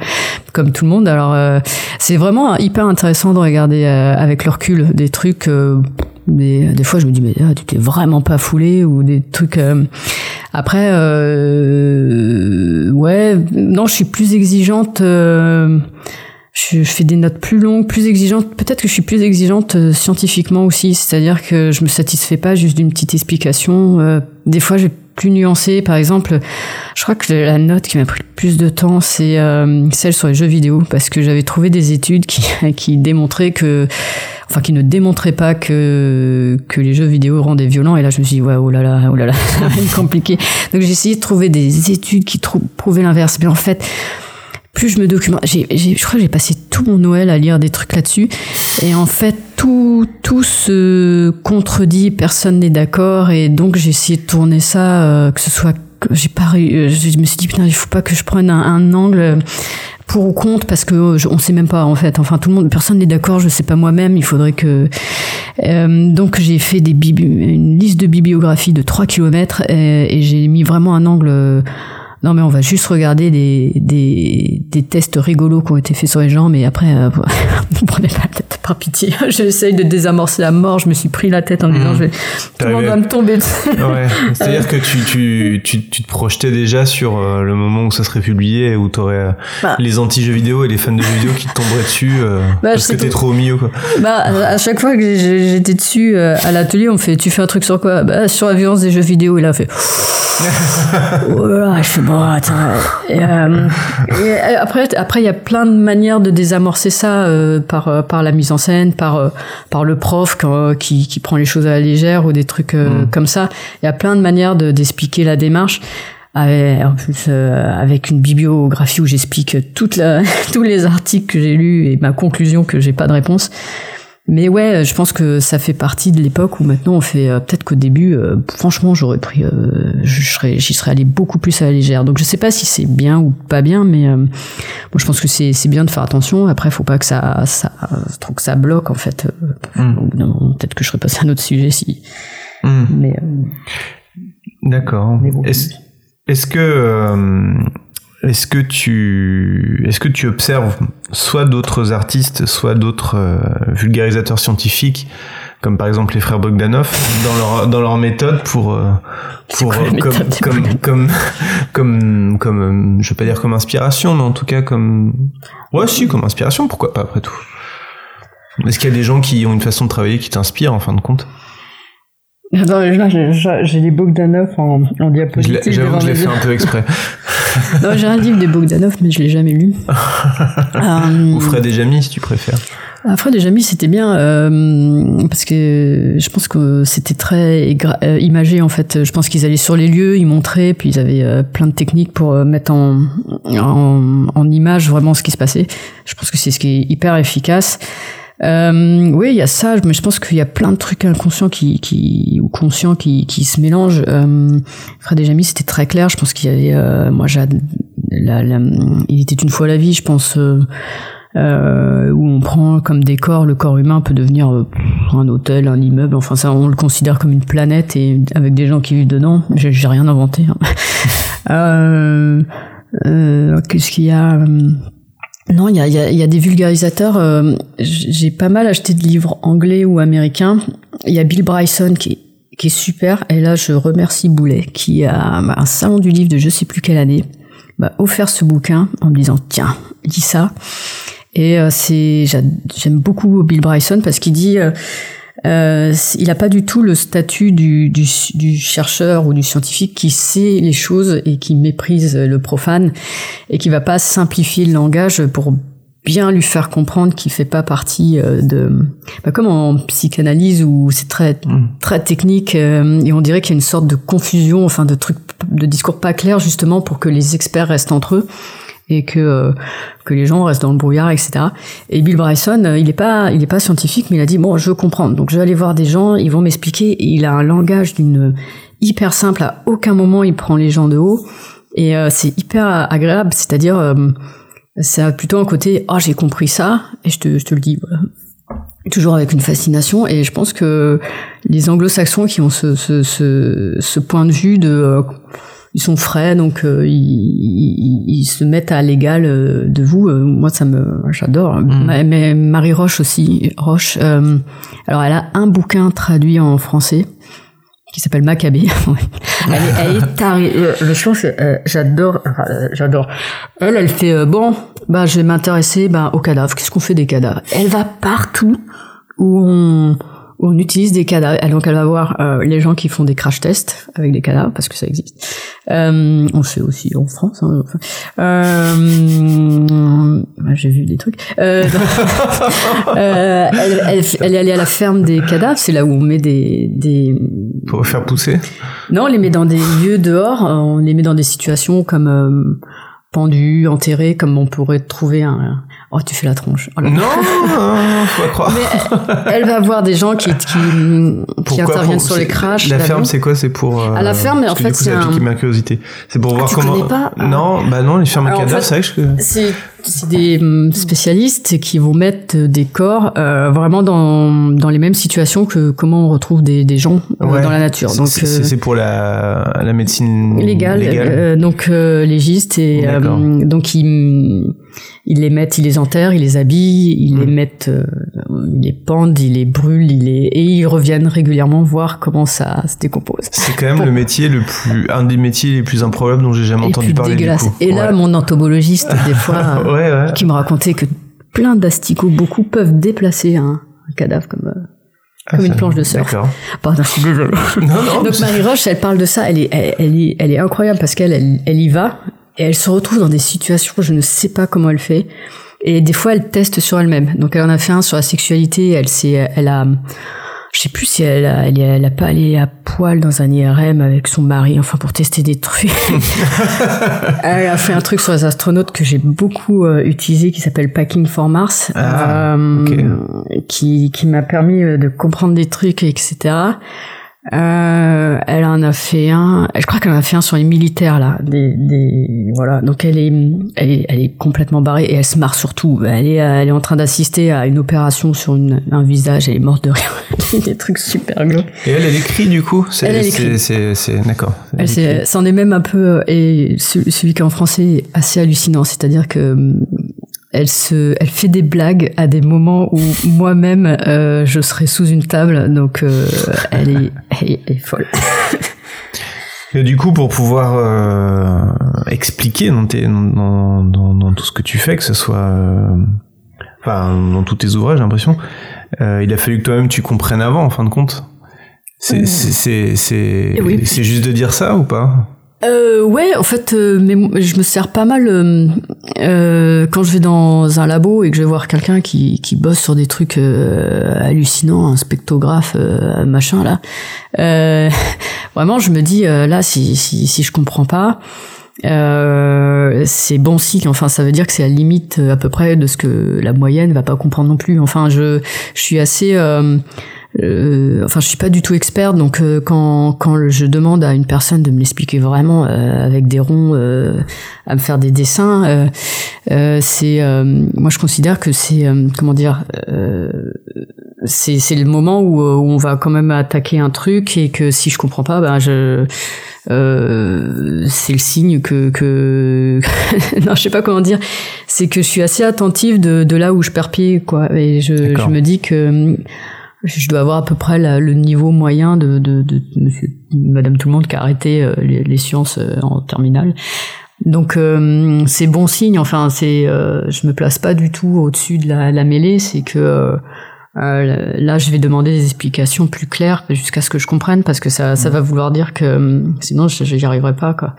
Comme tout le monde. Alors euh, c'est vraiment hyper intéressant de regarder euh, avec le recul des trucs euh, des, des fois je me dis mais ah, tu t'es vraiment pas foulé ou des trucs euh, après euh, ouais non je suis plus exigeante euh, je, fais des notes plus longues, plus exigeantes. Peut-être que je suis plus exigeante euh, scientifiquement aussi, c'est-à-dire que je me satisfais pas juste d'une petite explication. Euh, des fois, je vais plus nuancer. Par exemple, je crois que la note qui m'a pris le plus de temps, c'est euh, celle sur les jeux vidéo, parce que j'avais trouvé des études qui, qui démontraient que, enfin, qui ne démontraient pas que que les jeux vidéo rendaient violents. Et là, je me suis dit, ouais, oh là là, oh là là, ça va compliqué. Donc j'ai essayé de trouver des études qui prouvaient l'inverse, mais en fait plus je me documente, j'ai, je crois que j'ai passé tout mon Noël à lire des trucs là-dessus. Et en fait, tout, tout se contredit, personne n'est d'accord. Et donc, j'ai essayé de tourner ça, euh, que ce soit. J'ai pas, euh, je me suis dit, putain, il faut pas que je prenne un, angle pour ou contre parce que je- on sait même pas en fait enfin tout le monde personne n'est d'accord je sais pas moi-même il faudrait que Euh, donc j'ai fait des bibli- une liste de bibliographies de 3 km et, et j'ai mis vraiment un angle euh, non mais on va juste regarder des, des, des tests rigolos qui ont été faits sur les gens mais après euh, vous prenez pas la tête par pitié j'essaye de désamorcer la mort je me suis pris la tête en me disant Mhm. je vais, tout le monde va me tomber dessus Ouais, c'est-à-dire que tu, tu, tu, tu te projetais déjà sur euh, le moment où ça serait publié, où t'aurais euh, Bah. les anti-jeux vidéo et les fans de jeux vidéo qui te tomberaient dessus euh, Bah, parce que t'es trop au milieu, quoi. Bah, à chaque fois que j'étais dessus euh, à l'atelier, on me fait Tu fais un truc sur quoi? Bah, sur la violence des jeux vidéo. Et là, on fait Voilà, je fais bon, attends. Et, euh, et après, après, il y a plein de manières de désamorcer ça euh, par euh, par la mise en scène, par euh, par le prof quand- qui qui prend les choses à la légère ou des trucs euh, comme ça. Il y a plein de manières de d'expliquer la démarche. Avec, en plus, euh, avec une bibliographie où j'explique toute la, tous les articles que j'ai lus et ma conclusion que j'ai pas de réponse. Mais ouais, je pense que ça fait partie de l'époque où maintenant on fait euh, peut-être qu'au début, euh, franchement, j'aurais pris, euh, je serais, j'y serais allé beaucoup plus à la légère. Donc je sais pas si c'est bien ou pas bien, mais euh, moi je pense que c'est c'est bien de faire attention. Après, faut pas que ça, ça, je trouve que ça bloque en fait. Euh, Mm. moment, Peut-être que je serais passé à un autre sujet si. Hmm. Mais euh, D'accord. Bon. Est-ce est-ce que euh, est-ce que tu est-ce que tu observes soit d'autres artistes, soit d'autres euh, vulgarisateurs scientifiques, comme par exemple les frères Bogdanov, dans leur dans leur méthode pour euh, pour quoi euh, comme comme comme comme comme je vais pas dire comme inspiration, mais en tout cas comme ouais si comme inspiration, pourquoi pas après tout. Est-ce qu'il y a des gens qui ont une façon de travailler qui t'inspirent en fin de compte? Là, j'ai- les Bogdanov en, en diapositive. J'avoue que je l'ai fait un peu exprès. Non, j'ai un livre des Bogdanov, mais je l'ai jamais lu. Euh, Ou Fred et Jamy si tu préfères. Après, déjà mis, c'était bien euh, parce que je pense que c'était très euh, imagé en fait. Je pense qu'ils allaient sur les lieux, ils montraient, puis ils avaient euh, plein de techniques pour mettre en, en, en image vraiment ce qui se passait. Je pense que c'est ce qui est hyper efficace. Euh, oui, il y a ça, mais je pense qu'il y a plein de trucs inconscients qui, qui ou conscients qui, qui se mélangent. Euh, Fred et c'était très clair. Je pense qu'il y avait, euh, moi, j'ai, la, la- il était une fois la vie, je pense. euh, euh, où on prend comme décor le corps humain peut devenir euh, un hôtel, un immeuble, enfin ça on le considère comme une planète et avec des gens qui vivent dedans. J'ai j'ai rien inventé. hein. euh, euh, Qu'est-ce qu'il y a euh, non, il y a, y, a, y des vulgarisateurs. euh, J'ai pas mal acheté de livres anglais ou américains. Il y a Bill Bryson qui qui est super. Et là, je remercie Boulet qui a un salon du livre de je sais plus quelle année m'a offert ce bouquin en me disant tiens, lis ça. Et euh, c'est j'a- j'aime beaucoup Bill Bryson parce qu'il dit euh, euh, il n'a pas du tout le statut du, du, du chercheur ou du scientifique qui sait les choses et qui méprise le profane et qui va pas simplifier le langage pour bien lui faire comprendre qu'il fait pas partie euh, de bah, comme en psychanalyse où c'est très très technique euh, et on dirait qu'il y a une sorte de confusion enfin de trucs de discours pas clairs justement pour que les experts restent entre eux et que euh, que les gens restent dans le brouillard etc et Bill Bryson euh, il est pas il est pas scientifique mais il a dit bon je veux comprendre. Donc je vais aller voir des gens ils vont m'expliquer. Il a un langage d'une hyper simple. À aucun moment il prend les gens de haut. Et euh, c'est hyper agréable. C'est-à-dire euh, ça a plutôt un côté ah j'ai compris ça et je te, je te le dis toujours avec une fascination. Et je pense que les anglo-saxons qui ont ce, ce, ce, point de vue de euh, ils sont frais donc euh, ils, ils, ils se mettent à l'égal euh, de vous euh, moi ça me j'adore Ma- mais Marie Roche aussi Roche euh, alors elle a un bouquin traduit en français qui s'appelle Maccabée. elle, elle est tarée. Euh, Le euh, j'adore, j'adore. Elle, elle fait bon, bah je vais m'intéresser bah, aux cadavres. Qu'est-ce qu'on fait des cadavres? Elle va partout où on, où on utilise des cadavres. Elle, donc elle va voir euh, les gens qui font des crash tests avec des cadavres parce que ça existe. Euh, on le fait aussi en France. Hein, enfin. Euh, bah, J'ai vu des trucs. Euh, euh, elle, elle, elle est allée à la ferme des cadavres. C'est là où on met des, des Pour faire pousser? Non, on les met dans des lieux dehors, on les met dans des situations comme euh, pendu, enterré, comme on pourrait trouver un. Oh, tu fais la tronche. Oh là. Non, faut pas croire. Mais elle va voir des gens qui, qui, qui interviennent pour- sur les crashs. La ferme, c'est quoi? C'est pour. euh, À la ferme, parce en fait, c'est un- ma curiosité. C'est pour Ah, voir tu comment. connais pas? Non, bah non, les fermes à cadavres, c'est vrai que je. C'est des hum, spécialistes qui vont mettre des corps euh, vraiment dans, dans les mêmes situations que comment on retrouve des, des gens euh, Ouais. dans la nature. Donc c'est c'est- euh, c'est pour la, la médecine légal, euh, donc euh, légiste et euh, D'accord. donc ils, ils les mettent, ils les enterrent, ils les habillent, ils les Mm. mettent, euh, ils les pendent, ils les brûlent, ils les et ils reviennent régulièrement voir comment ça se décompose. C'est quand même le métier le plus, un des métiers les plus improbables dont j'ai jamais Et entendu parler dégueulasse. du coup. Et là, mon entomologiste, des fois, euh, ouais, ouais. qui me racontait que plein d'asticots, beaucoup peuvent déplacer un, un cadavre comme, euh, Ah, comme une planche de surf. Pardon, je suis désolée. Non, non. Donc Marie Roche, elle parle de ça, elle est, elle, elle est, elle est incroyable parce qu'elle, elle, elle y va et elle se retrouve dans des situations, je ne sais pas comment elle fait. Et des fois, elle teste sur elle-même. Donc elle en a fait un sur la sexualité. Elle s'est, elle a, je sais plus si elle a, elle, a pas allé à poil dans un IRM avec son mari, enfin pour tester des trucs. elle a fait un truc sur les astronautes que j'ai beaucoup euh, utilisé qui s'appelle Packing for Mars, Ah, euh, qui, qui m'a permis euh, de comprendre des trucs, etc. Euh, elle en a fait un, je crois qu'elle en a fait un sur les militaires là, des, des voilà. Donc elle est, elle est, elle est complètement barrée et elle se marre surtout. Elle est, elle est en train d'assister à une opération sur une, un visage, elle est morte de rire. des trucs super glauques. Et elle, elle écrit du coup? C'est, Elle, elle écrit. c'est, c'est- d'accord. Elle, c'est- c'en est même un peu et ce- celui qui est en français est assez hallucinant, c'est-à-dire que elle se, elle fait des blagues à des moments où moi-même euh, je serais sous une table, donc euh, elle, est, elle, est, elle est folle. Et du coup, pour pouvoir euh, expliquer dans, tes, dans, dans, dans tout ce que tu fais, que ce soit, euh, enfin, dans tous tes ouvrages, j'ai l'impression, euh, il a fallu que toi-même tu comprennes avant, en fin de compte. C'est, c'est, c'est, c'est, Et oui. c'est juste de dire ça ou pas? Euh, ouais, en fait, euh, mais je me sers pas mal euh, euh, quand je vais dans un labo et que je vais voir quelqu'un qui, qui bosse sur des trucs euh, hallucinants, un spectrographe, euh, machin là. Vraiment, je me dis là, si, si, si je comprends pas, euh, c'est bon signe. Enfin, ça veut dire que c'est à la limite à peu près de ce que la moyenne va pas comprendre non plus. Enfin, je, je suis assez euh, enfin, je suis pas du tout experte, donc euh, quand quand je demande à une personne de me l'expliquer vraiment euh, avec des ronds, euh, à me faire des dessins, euh, euh, c'est euh, moi je considère que c'est euh, comment dire, euh, c'est c'est le moment où, où on va quand même attaquer un truc et que si je comprends pas, ben je euh, c'est le signe que que non je sais pas comment dire, c'est que je suis assez attentive de de là où je perds pied quoi. Et je je me dis que je dois avoir à peu près la- le niveau moyen de, de, de monsieur, madame tout le monde qui a arrêté euh, les, les sciences euh, en terminale. Donc euh, c'est bon signe. Enfin, c'est, euh, je me place pas du tout au-dessus de la, la mêlée. C'est que là, je vais demander des explications plus claires jusqu'à ce que je comprenne, parce que ça, ça va vouloir dire que sinon, je j'y arriverai pas. Quoi.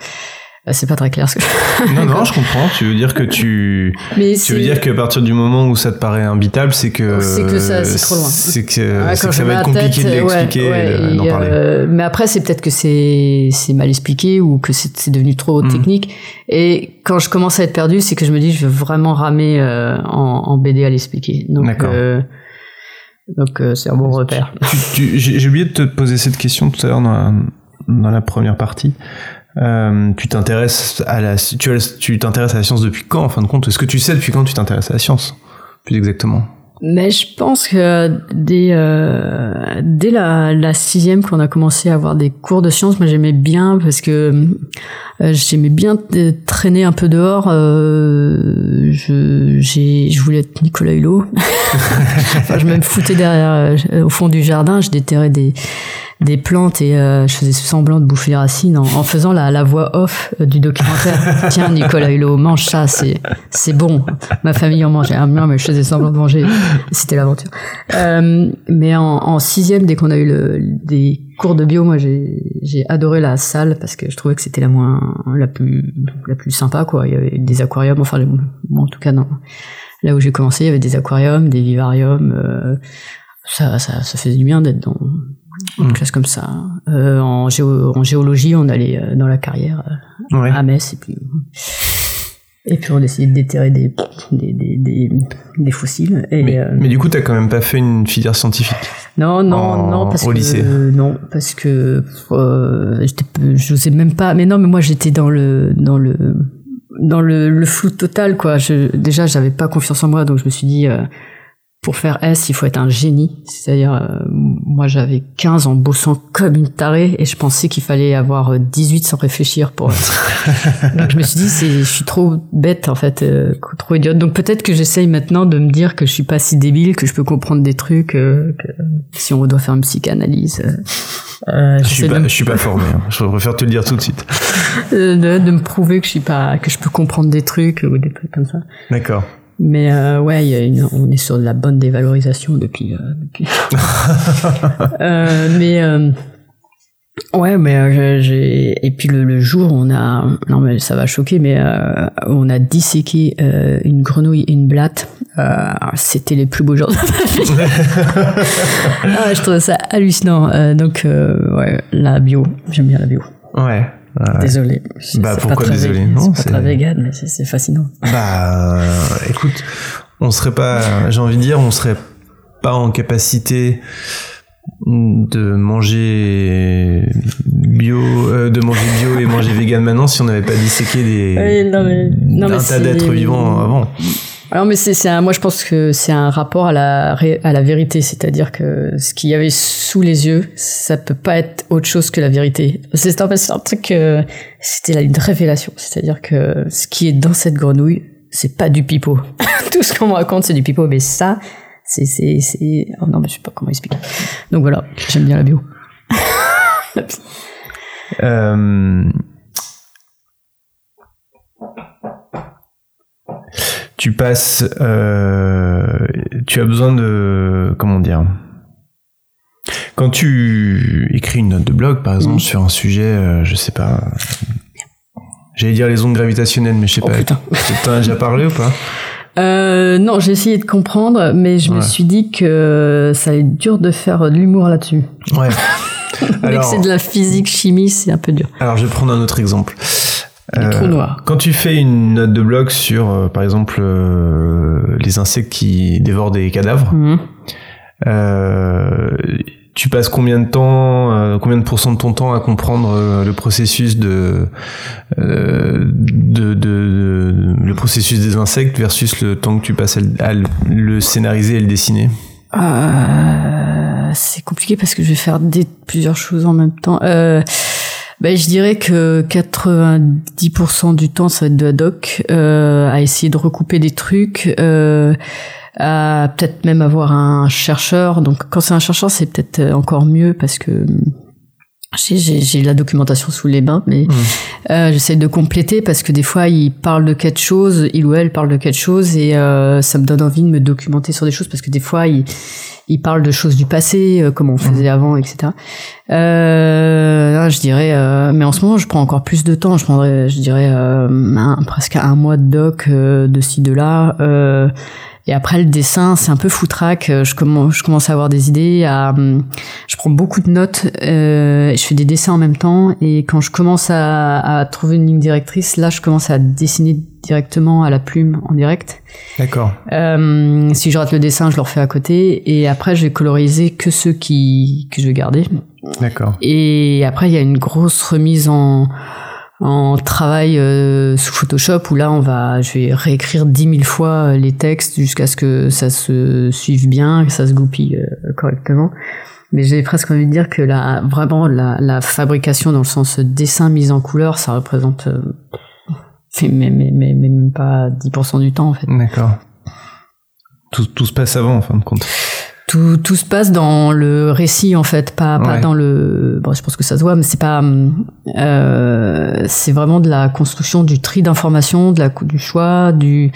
Euh, C'est pas très clair ce que. Non, non, je comprends. Tu veux dire que tu, Mais tu veux dire qu'à partir du moment où ça te paraît imbitable, c'est que C'est que ça- c'est trop loin. C'est que, Ouais, quand que ça va être compliqué tête, de ouais, l'expliquer ouais, de- et, d'en parler. euh, mais après, c'est peut-être que c'est c'est mal expliqué ou que c'est devenu trop Mm. technique. Et quand je commence à être perdu, c'est que je me dis, je veux vraiment ramer euh, en, en BD à l'expliquer. Donc, euh, donc euh, c'est un bon repère. J'ai oublié de te poser cette question tout à l'heure dans la première partie. Euh, tu t'intéresses à la tu t'intéresses à la science depuis quand en fin de compte? Est-ce que tu sais depuis quand tu t'intéresses à la science plus exactement? Mais je pense que dès, euh, dès la, la sixième qu'on a commencé à avoir des cours de sciences, moi j'aimais bien parce que euh, j'aimais bien traîner un peu dehors. Euh, je, j'ai, je voulais être Nicolas Hulot. enfin, je me foutais derrière, euh, au fond du jardin, je déterrais des des plantes et euh, je faisais semblant de bouffer les racines en, en faisant la, la voix off euh, du documentaire. Tiens, Nicolas Hulot, mange ça, c'est c'est bon. Ma famille en mangeait. Ah, non, mais je faisais semblant de manger. C'était l'aventure. Euh, mais en, en sixième, dès qu'on a eu le, des cours de bio, moi j'ai j'ai adoré la salle parce que je trouvais que c'était la moins la plus la plus sympa quoi. Il y avait des aquariums, enfin les- bon, en tout cas non. Là où j'ai commencé, il y avait des aquariums, des vivariums. euh, ça, ça, ça faisait du bien d'être dans une Mm. classe comme ça. Euh, en, géo, en géologie, on allait euh, dans la carrière euh, Ouais. à Metz et puis Et puis on essayait de déterrer des, des, des, des, des fossiles. Et, Mais, euh, mais du coup, t'as quand même pas fait une filière scientifique. non, non, en- non, parce au que lycée. euh, non, parce que je sais même pas. Mais non, mais moi j'étais dans le dans le dans le, le flou total quoi. Je, déjà, j'avais pas confiance en moi, donc je me suis dit. Euh, pour faire S, il faut être un génie. C'est-à-dire, euh, moi j'avais 15 en bossant comme une tarée et je pensais qu'il fallait avoir euh, 18 sans réfléchir pour. Donc je me suis dit, c'est, je suis trop bête en fait, euh, trop idiote. Donc peut-être que j'essaye maintenant de me dire que je suis pas si débile, que je peux comprendre des trucs, euh, que si on doit faire une psychanalyse. euh, euh, Je suis pas, me- je suis pas formé. hein. Je préfère te le dire tout de suite. euh, de, de me prouver que je suis pas, que je peux comprendre des trucs ou des trucs comme ça. D'accord. Mais euh, ouais, il y a une, on est sur de la bonne dévalorisation depuis. Euh, depuis. Euh, mais ouais, mais j'ai- et puis le, le jour on a non mais ça va choquer, mais on a disséqué une grenouille et une blatte. C'était les plus beaux jours de ma vie. ah, je trouve ça hallucinant. Donc ouais, la bio, j'aime bien la bio. Ouais. Ouais. Désolé. Bah, pourquoi pas désolé Non, C'est pas très vegan, mais c'est fascinant. Bah, euh, écoute, on serait pas, j'ai envie de dire, on serait pas en capacité de manger bio, euh, de manger bio et manger vegan maintenant si on n'avait pas disséqué des, Oui, non, mais- non, un mais tas d'êtres vivants avant. Alors mais c'est c'est un moi je pense que c'est un rapport à la à la vérité, c'est-à-dire que ce qu'il y avait sous les yeux, ça peut pas être autre chose que la vérité. C'est un, un truc euh, c'était là une révélation, c'est-à-dire que ce qui est dans cette grenouille, c'est pas du pipeau. Tout ce qu'on me raconte c'est du pipeau, mais ça c'est c'est c'est oh non mais je sais pas comment expliquer. Donc voilà, j'aime bien la bio. Euh, tu passes, euh, tu as besoin de, comment dire, quand tu écris une note de blog, par exemple, Mhm. sur un sujet, euh, je sais pas, j'allais dire les ondes gravitationnelles, mais je sais Oh, pas, putain. t'en as déjà parlé ou pas? Euh, non, j'ai essayé de comprendre, mais je me suis dit que ça allait être dur de faire de l'humour là-dessus. Ouais. Alors, c'est de la physique, chimie, c'est un peu dur. alors, je vais prendre un autre exemple. Les Euh, trous noirs. Quand tu fais une note de blog sur, euh, par exemple, euh, les insectes qui dévorent des cadavres, Mhm. Euh, tu passes combien de temps, euh, combien de pourcents de ton temps à comprendre euh, le processus de, euh, de, de- de- le processus des insectes versus le temps que tu passes à, le- à le- le scénariser et le dessiner? Euh, c'est compliqué parce que je vais faire des, plusieurs choses en même temps. Euh, ben, je dirais que 90% du temps, ça va être de la doc, euh, à essayer de recouper des trucs, euh, à peut-être même avoir un chercheur. Donc, quand c'est un chercheur, c'est peut-être encore mieux parce que j'ai- j'ai j'ai la documentation sous les mains, mais euh, j'essaie de compléter parce que des fois, il parle de quelque chose, il ou elle parle de quelque chose et euh, ça me donne envie de me documenter sur des choses parce que des fois, il, il parle de choses du passé, euh, comme on faisait avant, etc. Euh, là, je dirais, euh, mais en ce moment, je prends encore plus de temps. Je prendrais, je dirais, euh, un- presque un mois de doc euh, de ci, de là. Et après, le dessin, c'est un peu foutraque. Euh, Je commence, je commence à avoir des idées. À, hum, je prends beaucoup de notes. Euh, je fais des dessins en même temps. Et quand je commence à, à trouver une ligne directrice, là, je commence à dessiner directement à la plume en direct. D'accord. Euh, si je rate le dessin, je le refais à côté. Et après, je vais coloriser que ceux qui, que je vais garder. D'accord. Et après, il y a une grosse remise en, en travail euh, sous Photoshop où là, on va, je vais réécrire dix mille fois les textes jusqu'à ce que ça se suive bien, que ça se goupille euh, correctement. Mais j'ai presque envie de dire que la, vraiment, la, la fabrication dans le sens dessin, mise en couleur, ça représente euh, mais, mais, mais, mais même pas 10% du temps en fait. D'accord. Tout, tout se passe avant, en fin de compte. Tout, tout se passe dans le récit en fait, pas, pas dans le. Bon, je pense que ça se voit, mais c'est pas. Euh, c'est vraiment de la construction du tri d'informations, de la du choix, du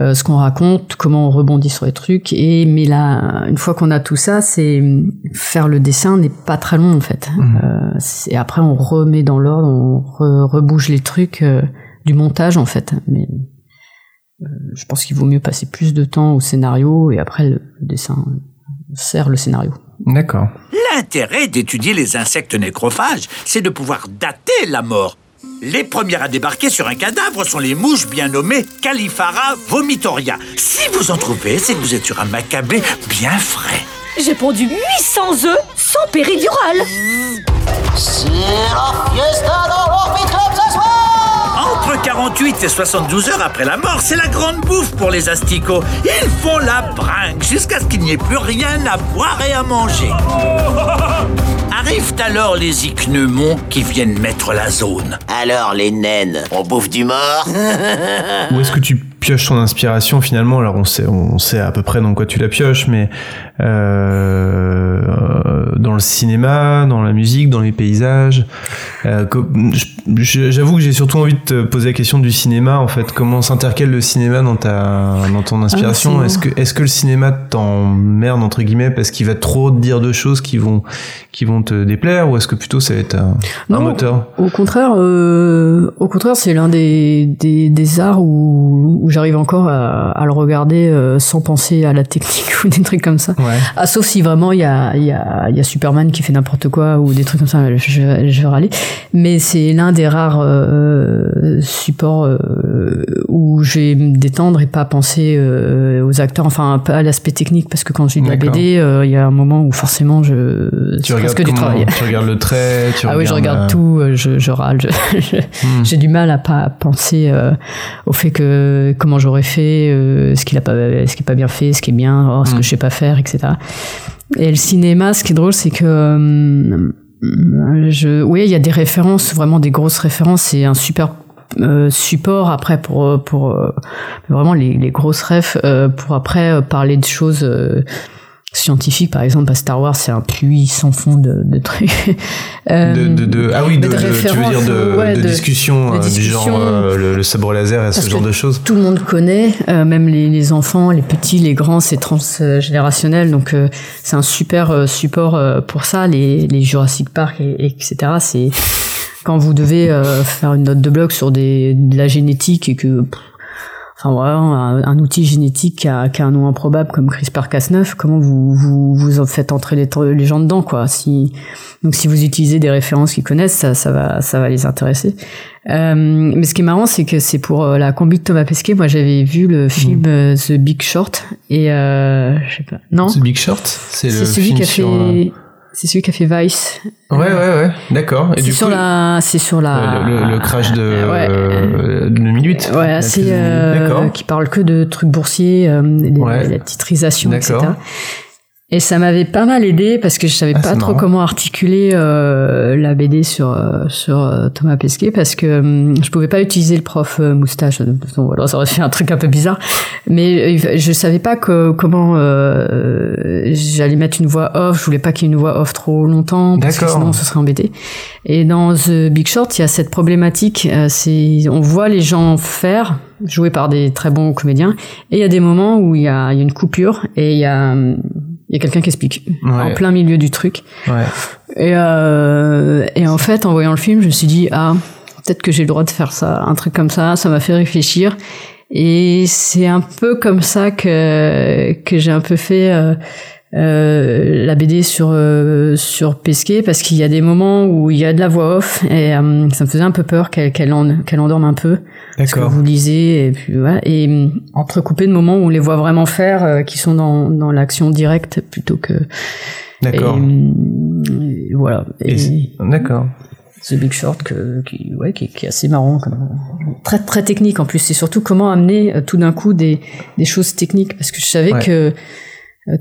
euh, ce qu'on raconte, comment on rebondit sur les trucs. Et mais là, une fois qu'on a tout ça, c'est faire le dessin n'est pas très long en fait. Mhm. Euh, c'est- après, on remet dans l'ordre, on re- rebouge les trucs euh, du montage en fait. Mais euh, je pense qu'il vaut mieux passer plus de temps au scénario et après le, le dessin sert le scénario. D'accord. L'intérêt d'étudier les insectes nécrophages, c'est de pouvoir dater la mort. Les premières à débarquer sur un cadavre sont les mouches bien nommées Califara vomitoria. Si vous en trouvez, c'est que vous êtes sur un macabre bien frais. J'ai pondu 800 œufs sans péridurale. Entre 48 et 72 heures après la mort, c'est la grande bouffe pour les asticots. Ils font la bringue jusqu'à ce qu'il n'y ait plus rien à boire et à manger. Arrivent alors les ichneumons qui viennent mettre la zone. Alors, les naines, on bouffe du mort? Où est-ce que tu pioches ton inspiration finalement Alors on sait, on sait à peu près dans quoi tu la pioches, mais euh, dans le cinéma, dans la musique, dans les paysages. Euh, J'avoue que j'ai surtout envie de te poser la question du cinéma. En fait, comment s'intercale le cinéma dans ta, dans ton inspiration? Ah, Est-ce que, est-ce que le cinéma t'emmerde entre guillemets parce qu'il va trop te dire de choses qui vont, qui vont te déplaire, ou est-ce que plutôt ça va être un, moteur? Au contraire, euh, au contraire, c'est l'un des, des, des arts où, où j'arrive encore à, à le regarder euh, sans penser à la technique ou des trucs comme ça. Ouais. Ah, sauf si vraiment il y a, y, a, y a Superman qui fait n'importe quoi ou des trucs comme ça, je, je, vais râler. Mais c'est l'un des rares euh, supports euh, où je vais me détendre et pas penser aux acteurs, enfin pas à l'aspect technique, parce que quand je lis de la. BD, il y a un moment où forcément je Tu regardes presque du travail. Tu regardes le trait. Tu Ah oui, je regarde tout, je, je râle, je- Hmm. j'ai du mal à pas penser au fait que comment j'aurais fait, euh, ce qu'il a pas, ce qui est pas bien fait, ce qui est bien, oh, ce que je sais pas faire, etc. Et le cinéma, ce qui est drôle, c'est que euh, je, oui, il y a des références, vraiment des grosses références. C'est un super euh, support après pour pour euh, vraiment les, les grosses refs euh, pour après parler de choses scientifiques par exemple à Star Wars c'est un puits sans fond de, de trucs Euh, de, de, de- ah oui, de, tu veux dire de, ouais, discussion, euh, du genre euh, le, le sabre laser et ce genre de choses. tout le monde connaît, euh, même les, les enfants, les petits, les grands, c'est transgénérationnel, donc euh, c'est un super support euh, pour ça. Les, les Jurassic Park, et, etc. C'est quand vous devez euh, faire une note de blog sur des, de la génétique et que Enfin voilà, un, un outil génétique qui a, qui a un nom improbable comme CRISPR-Cas9, comment vous, vous vous en faites entrer les, les gens dedans quoi? Si donc si vous utilisez des références qu'ils connaissent, ça, ça va ça va les intéresser. Euh, mais ce qui est marrant, c'est que c'est pour euh, la combi de Thomas Pesquet. Moi, j'avais vu le film euh, The Big Short et euh, je sais pas. Non, The Big Short, c'est le celui film qui a sur. C'est celui qui a fait Vice. euh, Ouais, ouais, ouais. D'accord. Et C'est du sur coup, la. C'est sur la. euh, le, le- le crash de, Ouais. euh, de 2008. Ouais, La assez crise de 2008. euh, D'accord. qui parle que de trucs boursiers, euh, Ouais. la titrisation, etc. Et ça m'avait pas mal aidé parce que je savais Ah, pas trop marrant. comment articuler euh, la BD sur euh, sur euh, Thomas Pesquet parce que hum, je pouvais pas utiliser le prof euh, moustache. Donc, voilà, ça aurait fait un truc un peu bizarre. Mais euh, je savais pas que, comment euh, j'allais mettre une voix off. Je voulais pas qu'il y ait une voix off trop longtemps parce que sinon ce serait embêté. Et dans The Big Short, il y a cette problématique. euh, c'est on voit les gens faire joués par des très bons comédiens et il y a des moments où il y a, il y a une coupure et il y a hum, il y a quelqu'un qui explique en Ouais. plein milieu du truc. Ouais. Et, euh, et en fait, en voyant le film, je me suis dit, ah, peut-être que j'ai le droit de faire ça, un truc comme ça, ça m'a fait réfléchir. Et c'est un peu comme ça que, que j'ai un peu fait euh, euh, la BD sur, euh, sur Pesquet, parce qu'il y a des moments où il y a de la voix off, et euh, ça me faisait un peu peur qu'elle qu'elle en- qu'elle endorme un peu ce que vous lisez et puis voilà et entrecoupé de moments où on les voit vraiment faire qui sont dans dans l'action directe plutôt que D'accord. et, et voilà et, D'accord. The Big Short que, qui ouais qui, qui est assez marrant comme, très très technique en plus c'est surtout comment amener tout d'un coup des des choses techniques parce que je savais Ouais. que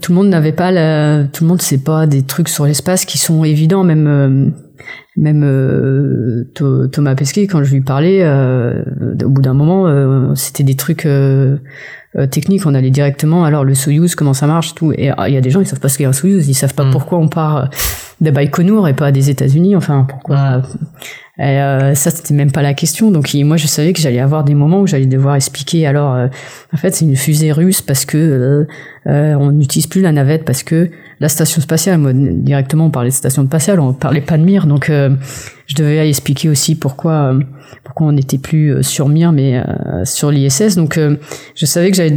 tout le monde n'avait pas la, tout le monde sait pas des trucs sur l'espace qui sont évidents même euh, même euh, Tho- Thomas Pesquet quand je lui parlais euh, au bout d'un moment euh, c'était des trucs euh, euh, techniques. On allait directement alors le Soyuz comment ça marche tout. Et ah, il y a des gens ils savent pas ce qu'est un Soyuz. Ils savent pas Mm. pourquoi on part euh, de Baïkonour et pas des États-Unis. Enfin pourquoi et euh, ça c'était même pas la question. Donc moi je savais que j'allais avoir des moments où j'allais devoir expliquer. Alors euh, en fait c'est une fusée russe parce que euh, euh, on n'utilise plus la navette parce que la station spatiale moi directement on parlait de station spatiale on parlait pas de Mir donc euh, je devais expliquer aussi pourquoi euh, pourquoi on n'était plus sur Mir mais euh, sur l'ISS donc euh, je savais que j'allais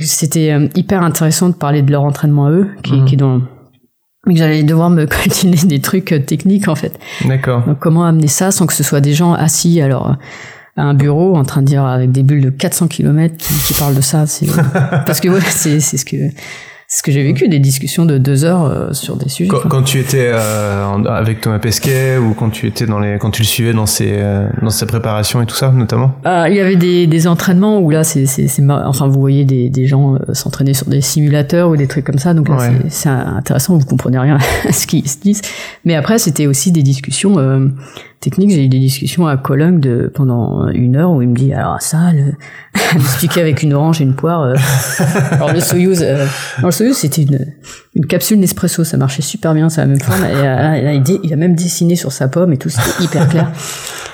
c'était hyper intéressant de parler de leur entraînement à eux qui, Mhm. qui est dans mais que j'allais devoir me coltiner des trucs euh, techniques en fait. D'accord. Donc comment amener ça sans que ce soit des gens assis alors à un bureau en train de dire avec des bulles de 400 km qui, qui parlent de ça. C'est parce que ouais, c'est c'est ce que ce que j'ai vécu des discussions de deux heures euh, sur des sujets. Quand, tu étais euh, avec Thomas Pesquet ou quand tu étais dans les, quand tu le suivais dans ses, euh, dans sa préparation et tout ça, notamment? Ah, il y avait des, des entraînements où là, c'est, c'est, enfin, vous voyez des, des gens euh, s'entraîner sur des simulateurs ou des trucs comme ça. Donc là, Ouais. c'est, c'est intéressant. Vous comprenez rien à ce qu'ils se disent. Mais après, c'était aussi des discussions techniques. J'ai eu des discussions à Cologne de pendant une heure où il me dit alors ça, le, il m'expliquait avec une orange et une poire. euh. alors le Soyuz, euh, alors, le Soyuz, c'était une, une capsule Nespresso. Ça marchait super bien, c'est la même forme. Et euh, là, il, dit- il a même dessiné sur sa pomme et tout. C'était hyper clair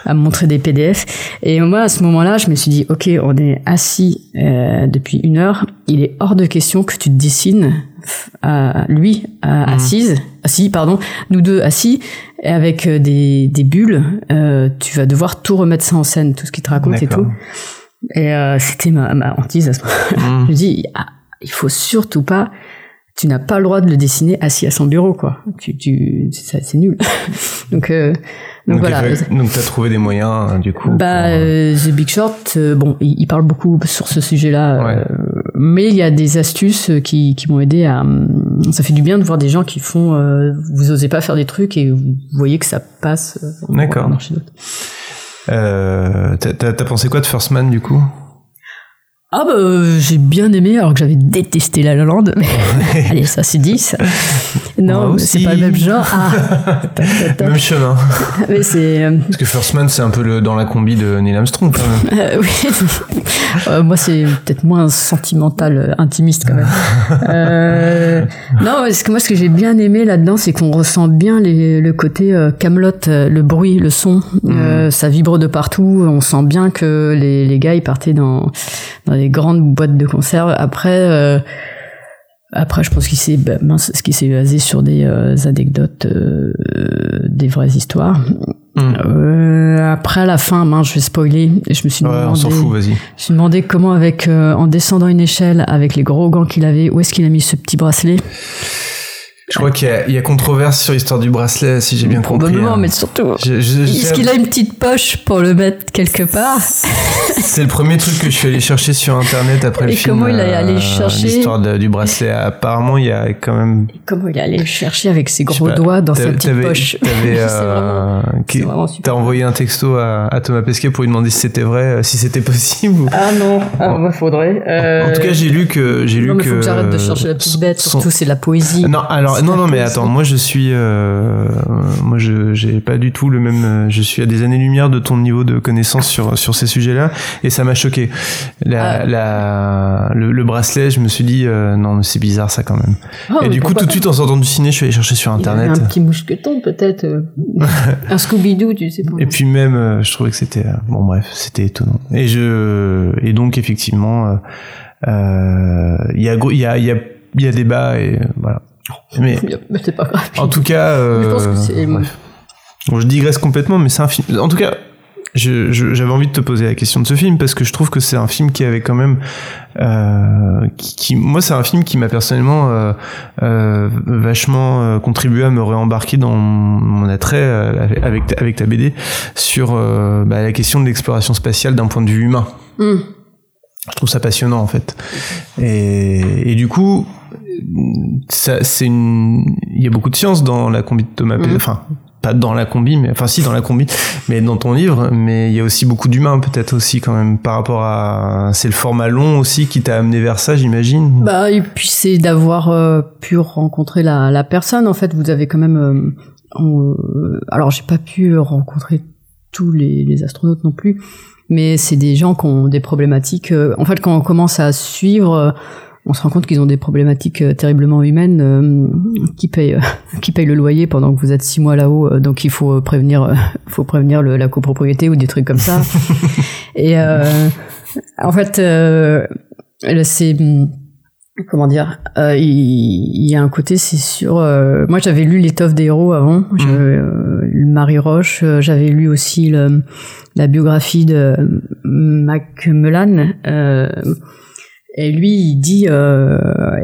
à me montrer des PDF. Et moi, à ce moment-là, je me suis dit, ok, on est assis euh, depuis une heure. Il est hors de question que tu te dessines à lui à- assise, assis, pardon, nous deux assis, et avec euh, des, des bulles. euh, tu vas devoir tout remettre ça en scène, tout ce qu'il te raconte et tout. Et euh, c'était ma, ma hantise à ce moment-là. Mm. Je dis, ah, il faut surtout pas. Tu n'as pas le droit de le dessiner assis à son bureau, quoi. Tu, tu, c'est nul. donc, euh, donc, voilà. donc t'as trouvé des moyens, euh, du coup. Bah, pour, euh, euh, The Big Short, euh, bon, il, il parle beaucoup sur ce sujet-là, Ouais. euh, mais il y a des astuces qui, qui m'ont aidé à. hum, Ça fait du bien de voir des gens qui font. euh, vous osez pas faire des trucs et vous voyez que ça passe. D'accord. euh, t'as pensé quoi de First Man, du coup? Ah bah euh, j'ai bien aimé alors que j'avais détesté La La Land. Mais allez ça c'est 10. Moi Non c'est pas le même genre. Ah. Même chemin. mais c'est euh, Parce que First Man, c'est un peu le, dans la combi de Neil Armstrong, quand même. Euh, oui. Euh, moi, c'est peut-être moins sentimental, intimiste quand même. Euh, non, ce que moi, ce que j'ai bien aimé là-dedans, c'est qu'on ressent bien les, le côté euh, Camelot, le bruit, le son. Euh, ça vibre de partout. On sent bien que les, les gars, ils partaient dans dans des grandes boîtes de conserve. Après. euh, après, je pense qu'il s'est, bah, ce qui s'est basé sur des euh, anecdotes, euh, des vraies histoires. Mm. Après à la fin, mince, je vais spoiler. Je me suis Ouais, on demandé, s'en fout, vas-y. je me suis demandé comment, avec en descendant une échelle, avec les gros gants qu'il avait, où est-ce qu'il a mis ce petit bracelet Je crois qu'il y a, il y a controverse sur l'histoire du bracelet, si j'ai bien compris. Probablement, hein. mais surtout. Est-ce qu'il a une petite poche pour le mettre quelque part C'est le premier truc que je suis allé chercher sur internet après le Et film. comment il est allé euh, chercher L'histoire du bracelet. Apparemment, il y a quand même. Comment il allait le chercher avec ses gros pas, doigts dans sa petite poche euh. T'as envoyé un texto à, à Thomas Pesquet pour lui demander si c'était vrai, euh, si c'était possible. ou- Ah non, ah, moi faudrait. En tout cas, j'ai lu que j'ai lu non, mais que. faut que j'arrête de chercher la petite bête. Surtout, c'est la poésie. Non, alors Non, non, mais attends, moi je suis, euh, moi je j'ai pas du tout le même, euh, je suis à des années-lumière de ton niveau de connaissance sur sur ces sujets-là, et ça m'a choqué. La, Ah. la, le, le bracelet, je me suis dit euh, non, mais c'est bizarre ça quand même. Oh, et du coup, tout de suite en sortant du ciné, je suis allé chercher sur Il internet. Un petit mousqueton, peut-être. euh, un Scooby-Doo, tu sais pas. Et puis même, euh, je trouvais que c'était bon, bref, c'était étonnant. Et je et donc effectivement, il y a il y a il y a il y a débat et voilà. Mais Mais c'est pas grave. en tout cas, euh, Je pense que c'est- bref. Bon, je digresse complètement, mais c'est un film. En tout cas, j'avais envie de te poser la question de ce film parce que je trouve que c'est un film qui avait quand même, euh, qui, qui- moi, c'est un film qui m'a personnellement euh, euh, vachement euh, contribué à me réembarquer dans mon attrait euh, avec ta, avec ta BD sur euh, bah, la question de l'exploration spatiale d'un point de vue humain. Hum. Je trouve ça passionnant en fait. Et, et du coup, ça, c'est une, il y a beaucoup de science dans la combi de Thomas. Mhm. Enfin, pas dans la combi, mais enfin si dans la combi, mais dans ton livre. Mais il y a aussi beaucoup d'humains peut-être aussi quand même par rapport à, c'est le format long aussi qui t'a amené vers ça, j'imagine. Bah, et puis c'est d'avoir euh, pu rencontrer la, la personne. En fait, vous avez quand même. euh, on- alors, j'ai pas pu rencontrer tous les, les astronautes non plus, mais c'est des gens qui ont des problématiques. euh, en fait, quand on commence à suivre, euh, on se rend compte qu'ils ont des problématiques euh, terriblement humaines euh, qui payent euh, qui payent le loyer pendant que vous êtes six mois là-haut. euh, donc, il faut prévenir, faut prévenir le- la copropriété ou des trucs comme ça. Et euh, en fait, euh, c'est comment dire il, il y a un côté c'est sûr moi j'avais lu l'étoffe des héros avant lu Marie Roche j'avais lu aussi le, la biographie de Macmillan euh, Et lui, il dit, euh,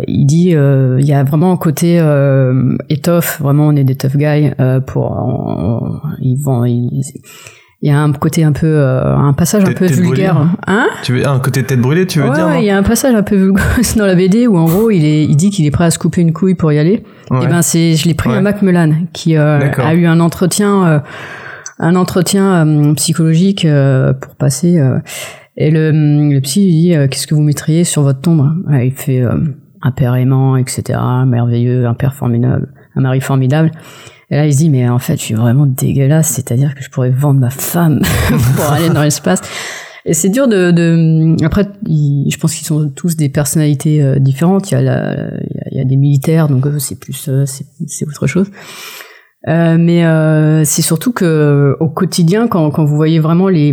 il dit, euh, il y a vraiment un côté euh, étoffe. Vraiment, on est des tough guys. Euh, pour, on- ils vont, ils- il y a un côté un peu, euh, un passage un peu vulgaire. brûlée. Hein Tu veux un côté tête brûlée, tu veux Ouais, dire il y a un passage un peu vulgaire dans la BD où en gros, il est, il dit qu'il est prêt à se couper une couille pour y aller. Ouais. Et ben, c'est, je l'ai pris Ouais. à Macmillan qui euh, a eu un entretien, euh, un entretien euh, psychologique euh, pour passer. Et le, le psy lui dit euh, qu'est-ce que vous mettriez sur votre tombe? Il fait euh, un père aimant, etc. Merveilleux, un père formidable, un mari formidable. Et là, il se dit mais en fait, je suis vraiment dégueulasse. C'est-à-dire que je pourrais vendre ma femme pour aller dans l'espace. Et c'est dur de, de... après je pense qu'ils sont tous des personnalités euh, différentes. Il y a la, il y a, des militaires donc c'est plus euh, c'est autre chose. Mais c'est surtout que au quotidien quand quand vous voyez vraiment les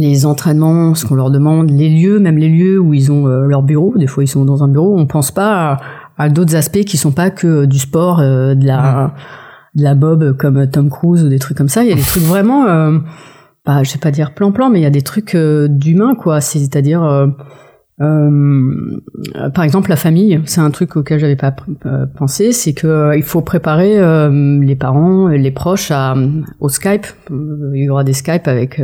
les entraînements, ce qu'on leur demande, les lieux, même les lieux où ils ont euh, leur bureau, des fois ils sont dans un bureau, on pense pas à, d'autres aspects qui sont pas que du sport, euh, de la de la bob comme Tom Cruise ou des trucs comme ça. Il y a des trucs vraiment euh, bah, je sais pas dire plan-plan, mais il y a des trucs euh, d'humain, quoi. C'est-à-dire, euh, euh, par exemple, la famille, c'est un truc auquel j'avais pas euh, pensé, c'est que euh, il faut préparer euh, les parents, les proches à, au Skype. Euh, Il y aura des Skype avec.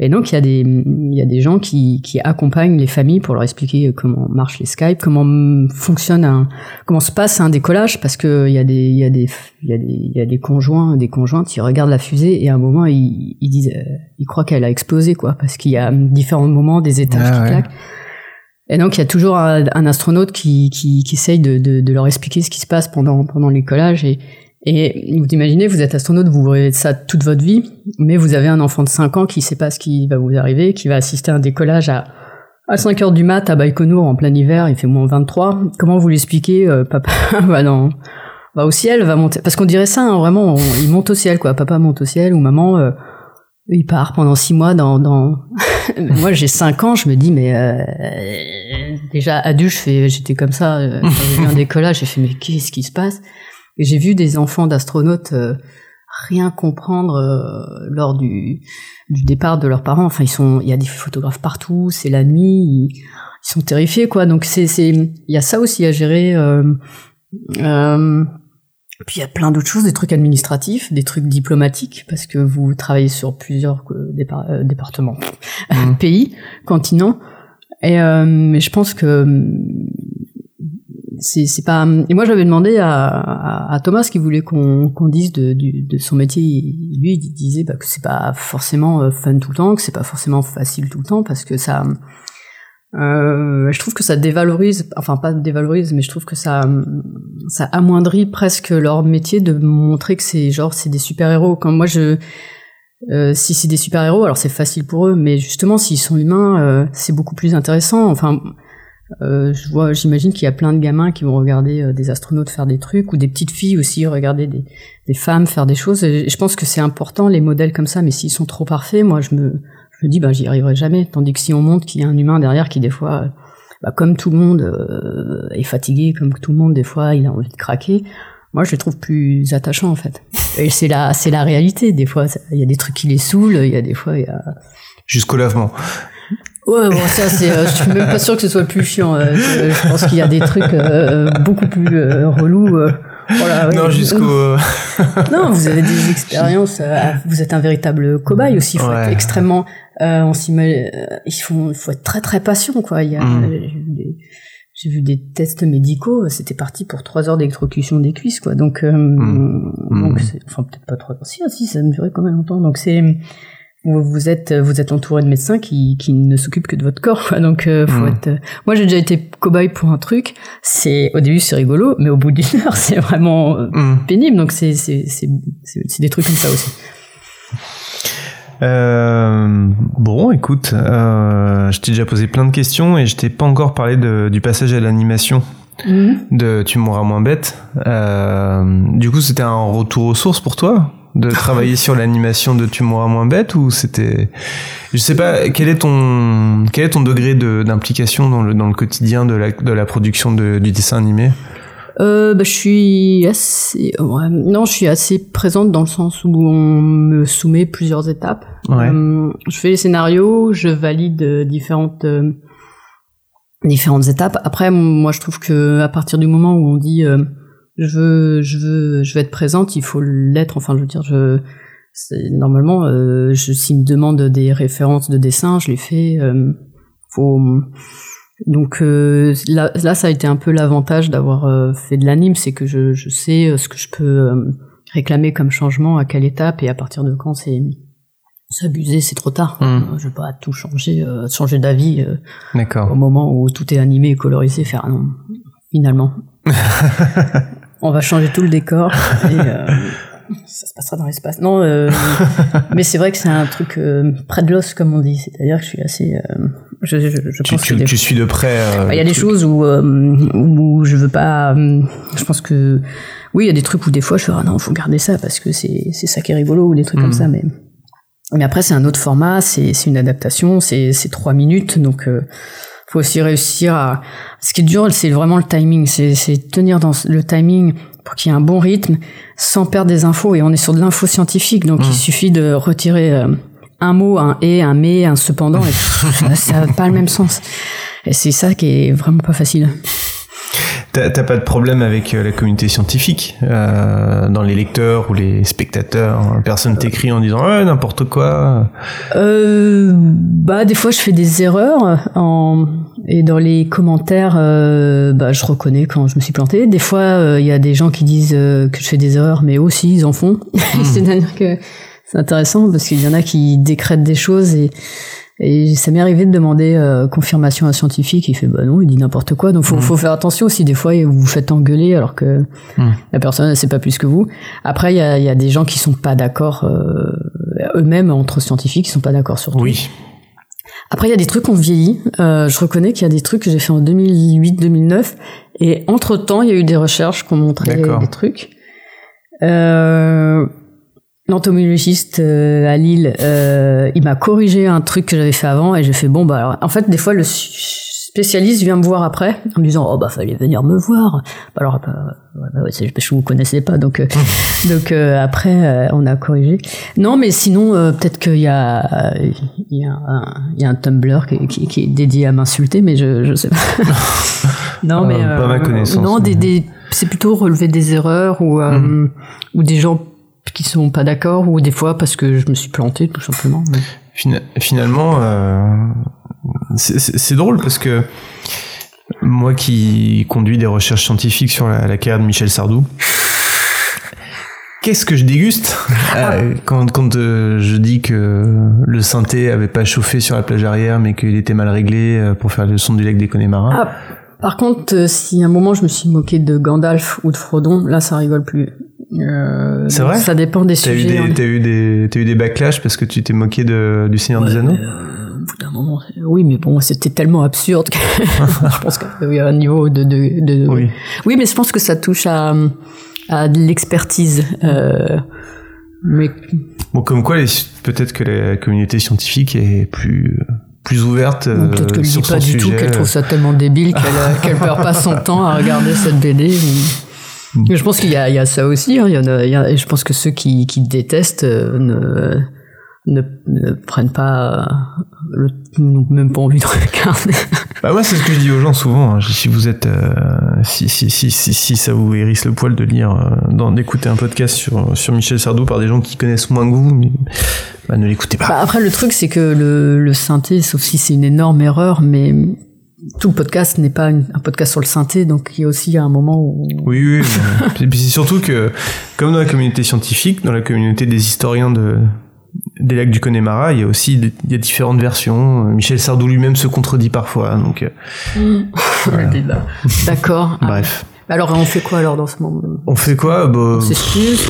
Euh, et donc il y a des il y a des gens qui qui accompagnent les familles pour leur expliquer comment marchent les Skype, comment mm, fonctionne un comment se passe un décollage parce que il y a des il y a des il y a des il y a des conjoints des conjointes qui regardent la fusée et à un moment ils, ils disent euh, ils croient qu'elle a explosé quoi parce qu'il y a différents moments des étages Ah qui ouais. claquent et donc il y a toujours un, un astronaute qui qui, qui essaye de, de, de leur expliquer ce qui se passe pendant pendant les collages et et vous imaginez, vous êtes astronaute, vous voyez ça toute votre vie, mais vous avez un enfant de 5 ans qui sait pas ce qui va vous arriver, qui va assister à un décollage à, à 5 heures du mat à Baïkonour en plein hiver, il fait moins 23. Comment vous l'expliquez euh, Papa va dans va au ciel, va monter parce qu'on dirait ça hein, vraiment, on- il monte au ciel quoi. Papa monte au ciel ou maman euh, il part pendant 6 mois dans dans moi j'ai 5 ans, je me dis mais euh, déjà adulte, j'étais comme ça, euh, j'ai vu un décollage, j'ai fait mais qu'est-ce qui se passe? Et j'ai vu des enfants d'astronautes euh, rien comprendre euh, lors du, du départ de leurs parents. Enfin, ils sont, il y a des photographes partout, c'est la nuit, ils, ils sont terrifiés, quoi. Donc c'est, c'est, il y a ça aussi à gérer. Euh, euh, puis il y a plein d'autres choses, des trucs administratifs, des trucs diplomatiques, parce que vous travaillez sur plusieurs euh, dépar- euh, départements, pays, continents. Et euh, mais je pense que c'est pas et moi j'avais demandé à, Thomas ce qu'il voulait qu'on qu'on dise de, du- de son métier. Lui il disait bah, que c'est pas forcément euh, fun tout le temps que c'est pas forcément facile tout le temps parce que ça euh, je trouve que ça dévalorise enfin pas dévalorise mais je trouve que ça ça amoindrit presque leur métier de montrer que c'est genre c'est des super héros quand moi je euh, si c'est des super héros alors c'est facile pour eux mais justement s'ils sont humains euh, c'est beaucoup plus intéressant. Enfin euh, je vois, j'imagine qu'il y a plein de gamins qui vont regarder euh, des astronautes faire des trucs ou des petites filles aussi regarder des, des femmes faire des choses. Et je pense que c'est important les modèles comme ça, mais s'ils sont trop parfaits, moi je me, je me dis bah j'y arriverai jamais. Tandis que si on montre qu'il y a un humain derrière qui des fois, euh, bah, comme tout le monde euh, est fatigué, comme tout le monde des fois il a envie de craquer. Moi, je les trouve plus attachants en fait. Et c'est la, c'est la réalité. Des fois, il y a des trucs qui les saoulent. Il y a des fois, il y a Jusqu'au lavement. Ouais, bon, ça, c'est, euh, je suis même pas sûr que ce soit plus chiant. euh, je, je pense qu'il y a des trucs euh, beaucoup plus euh, relous. euh, voilà. Non, jusqu'au. euh, Non, vous avez des expériences. euh, vous êtes un véritable cobaye aussi. Il faut Ouais. être extrêmement. Euh, on s'imagine. euh, il faut, faut être très très patient, quoi. Il y a. Mm. euh, j'ai vu des- J'ai vu des tests médicaux, c'était parti pour trois heures d'électrocution des cuisses, quoi. Donc, euh, Mm. donc Mm. enfin peut-être pas trois heures. Si, si, ça me durait quand même longtemps. Donc c'est, vous, vous êtes, vous êtes entouré de médecins qui, qui ne s'occupent que de votre corps, quoi. Donc euh, faut Mm. être. euh, Moi, j'ai déjà été cobaye pour un truc. C'est au début c'est rigolo, mais au bout d'une heure, c'est vraiment euh, hmm. pénible. Donc c'est c'est c'est c'est c'est des trucs comme ça aussi. Euh, bon, écoute, euh, je t'ai déjà posé plein de questions et je t'ai pas encore parlé de- du passage à l'animation de Tu mourras moins bête. Euh, du coup, c'était un retour aux sources pour toi de travailler sur l'animation de Tu mourras moins bête ou c'était je sais pas quel est ton quel est ton degré de- d'implication dans le dans le quotidien de la de la production de- du dessin animé? Euh, bah, je suis assez, ouais, non, je suis assez présente dans le sens où on me soumet plusieurs étapes. Ouais. Euh, je fais les scénarios, je valide différentes, euh, différentes étapes. Après, moi, je trouve que à partir du moment où on dit euh, je veux, je veux, je veux être présente, il faut l'être. Enfin, je veux dire, je normalement, euh, je, s'il me demande des références de dessin, je les fais. euh, faut donc euh, là, là, ça a été un peu l'avantage d'avoir euh, fait de l'anime, c'est que je, je sais euh, ce que je peux euh, réclamer comme changement, à quelle étape et à partir de quand c'est s'abuser, c'est trop tard. Mm. Euh, Je vais pas tout changer, euh, changer d'avis euh, au moment où tout est animé et colorisé, faire ah non, finalement. On va changer tout le décor et euh, ça se passera dans l'espace. Non, mais c'est vrai que c'est un truc près de l'os, comme on dit. C'est-à-dire que je suis assez. je, je, je pense tu, que des- tu suis de près. Bah, Il y a des truc. choses où, où je veux pas. je pense que. Oui, il y a des trucs où des fois je fais ah non, faut garder ça parce que c'est c'est ça qui est rigolo ou des trucs comme Mhm. ça. Mais mais après c'est un autre format, c'est c'est une adaptation, c'est c'est trois minutes donc. Euh, faut aussi réussir à. Ce qui est dur, c'est vraiment le timing. C'est tenir dans le timing pour qu'il y ait un bon rythme, sans perdre des infos. Et on est sur de l'info scientifique, donc il suffit de retirer euh, un mot, un et, un mais, un cependant, et ça- ça n'a pas le même sens. Et c'est ça qui est vraiment pas facile. T'as pas de problème avec euh, la communauté scientifique euh, dans les lecteurs ou les spectateurs hein, Personne t'écrit en disant ouais n'importe quoi. Euh, bah des fois je fais des erreurs en et dans les commentaires euh, bah je reconnais quand je me suis planté. Des fois euh, il y a des gens qui disent euh, que je fais des erreurs mais aussi ils en font. C'est-à-dire que c'est intéressant parce qu'il y en a qui décrètent des choses et et ça m'est arrivé de demander euh, confirmation à un scientifique, il fait bah non, il dit n'importe quoi. Donc faut, faut faire attention aussi. Des fois, vous vous faites engueuler alors que Mm. la personne ne sait pas plus que vous. Après, il y a, il y a des gens qui sont pas d'accord euh, eux-mêmes entre scientifiques, ils sont pas d'accord sur tout. Oui. Après, il y a des trucs qu'on vieillit. Euh, je reconnais qu'il y a des trucs que j'ai fait en 2008-2009. Et entre-temps, il y a eu des recherches qui ont montré des trucs. Euh, L'entomologiste euh, à Lille, euh, il m'a corrigé un truc que j'avais fait avant et j'ai fait bon bah alors en fait des fois le spécialiste vient me voir après en me disant oh bah fallait venir me voir. Bah, alors bah, ouais, bah, ouais, parce que vous connaissez pas donc euh, donc euh, après euh, on a corrigé. Non mais sinon euh, peut-être qu'il y a il y a un, il y a un Tumblr qui, qui, qui est dédié à m'insulter mais je je sais pas. Non Ah, mais pas ma connaissance, non des, mais- des c'est plutôt relever des erreurs ou euh, Mhm. ou des gens qui sont pas d'accord ou des fois parce que je me suis planté tout simplement. Mais- Fina- finalement, euh, c'est- drôle parce que moi qui conduis des recherches scientifiques sur la, la carrière de Michel Sardou, qu'est-ce que je déguste? Euh, quand, quand euh, je dis que le synthé avait pas chauffé sur la plage arrière mais qu'il était mal réglé euh, pour faire le son du lac des Connemara. Ah, par contre, si à un moment je me suis moqué de Gandalf ou de Frodon, là ça rigole plus. Euh, C'est vrai Ça dépend des T'as eu, sujets. des, t'as eu des, t'as eu des backlash parce que tu t'es moqué de, du Seigneur des Anneaux Euh, au bout d'un moment, c'est- oui, mais bon, c'était tellement absurde que je pense qu'il y a un niveau de, de, de- Oui. Oui, mais je pense que ça touche à, à de l'expertise. Euh, mais Bon, comme quoi, les- peut-être que la communauté scientifique est plus, plus ouverte ou euh, peut-être qu'elle sur dit pas du tout, qu'elle trouve ça tellement débile qu'elle euh, qu'elle perd pas son temps à regarder cette BD. Mais je pense qu'il y a, il y a ça aussi. hein. Il y en a, il y a- et je pense que ceux qui, qui détestent euh, ne, ne, ne prennent pas le, n'ont même pas envie de regarder. Bah moi, c'est ce que je dis aux gens souvent. hein. Si vous êtes, euh, si, si, si, si, si ça vous hérisse le poil de lire, euh, d'écouter un podcast sur, sur Michel Sardou par des gens qui connaissent moins que vous, mais, bah, ne l'écoutez pas. Bah, après, le truc, c'est que le, le synthé, sauf si c'est une énorme erreur, mais tout le podcast n'est pas une- un podcast sur le synthé, donc il y a aussi un moment où... Oui, oui. mais- Et puis c'est surtout que, comme dans la communauté scientifique, dans la communauté des historiens de, des lacs du Connemara, il y a aussi des- il y a différentes versions. Michel Sardou lui-même se contredit parfois, donc euh, débat. D'accord. Ah. bref. Alors, on fait quoi alors dans ce moment On fait quoi? Bah, On s'excuse?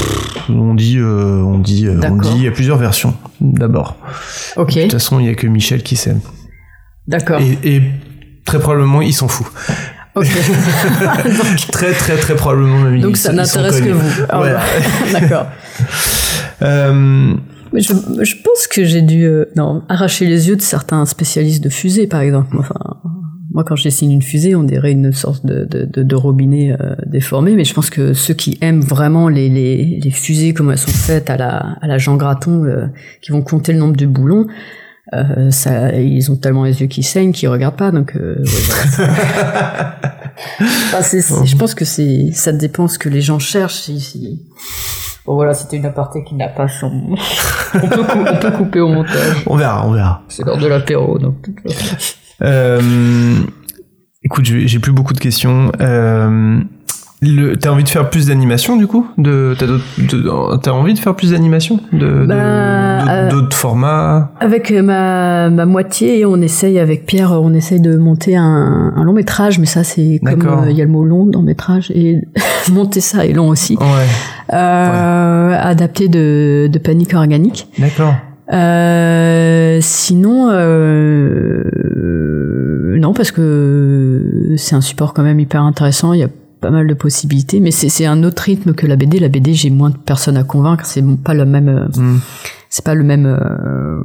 On dit, euh, on dit, euh, on dit, il y a plusieurs versions. D'abord, Ok, de toute façon, il y a que Michel qui s'aime. d'accord. Et, et très probablement, il s'en fout. Ok. Très, très, très probablement, même. Donc ils ça ils n'intéresse que vous. Ah, Voilà. D'accord. Euh, Je, je pense que j'ai dû euh, non, arracher les yeux de certains spécialistes de fusées, par exemple. Enfin, moi, quand je dessine une fusée, on dirait une sorte de, de, de, de robinet euh, déformé. Mais je pense que ceux qui aiment vraiment les, les, les fusées, comme elles sont faites à la, à la Jean Graton, euh, qui vont compter le nombre de boulons, euh, ça, ils ont tellement les yeux qui saignent qu'ils regardent pas. Donc, euh, ouais, voilà. Enfin, c'est- c'est- je pense que c'est, ça dépend ce que les gens cherchent. Si, si- Bon voilà, c'était une aparté qui n'a pas son. on, peut on peut couper au montage. On verra, on verra. C'est l'heure de l'apéro, donc. Euh, écoute, j'ai plus beaucoup de questions. Euh, T'as envie de faire plus d'animation du coup de, T'as envie de faire plus d'animation de, Bah, d'autres- euh, d'autres formats? Avec euh, ma, ma moitié, on essaye avec Pierre, on essaye de monter un, un long métrage, mais ça c'est comme euh, il y a le mot long dans métrage et monter ça est long aussi. Ouais, Euh, Adapté de, de panique organique. d'accord. Euh, sinon, euh, non, parce que c'est un support quand même hyper intéressant. Il y a pas mal de possibilités, mais c'est un autre rythme que la BD. La BD, j'ai moins de personnes à convaincre. C'est pas le même, euh, Hmm. c'est pas le même, euh,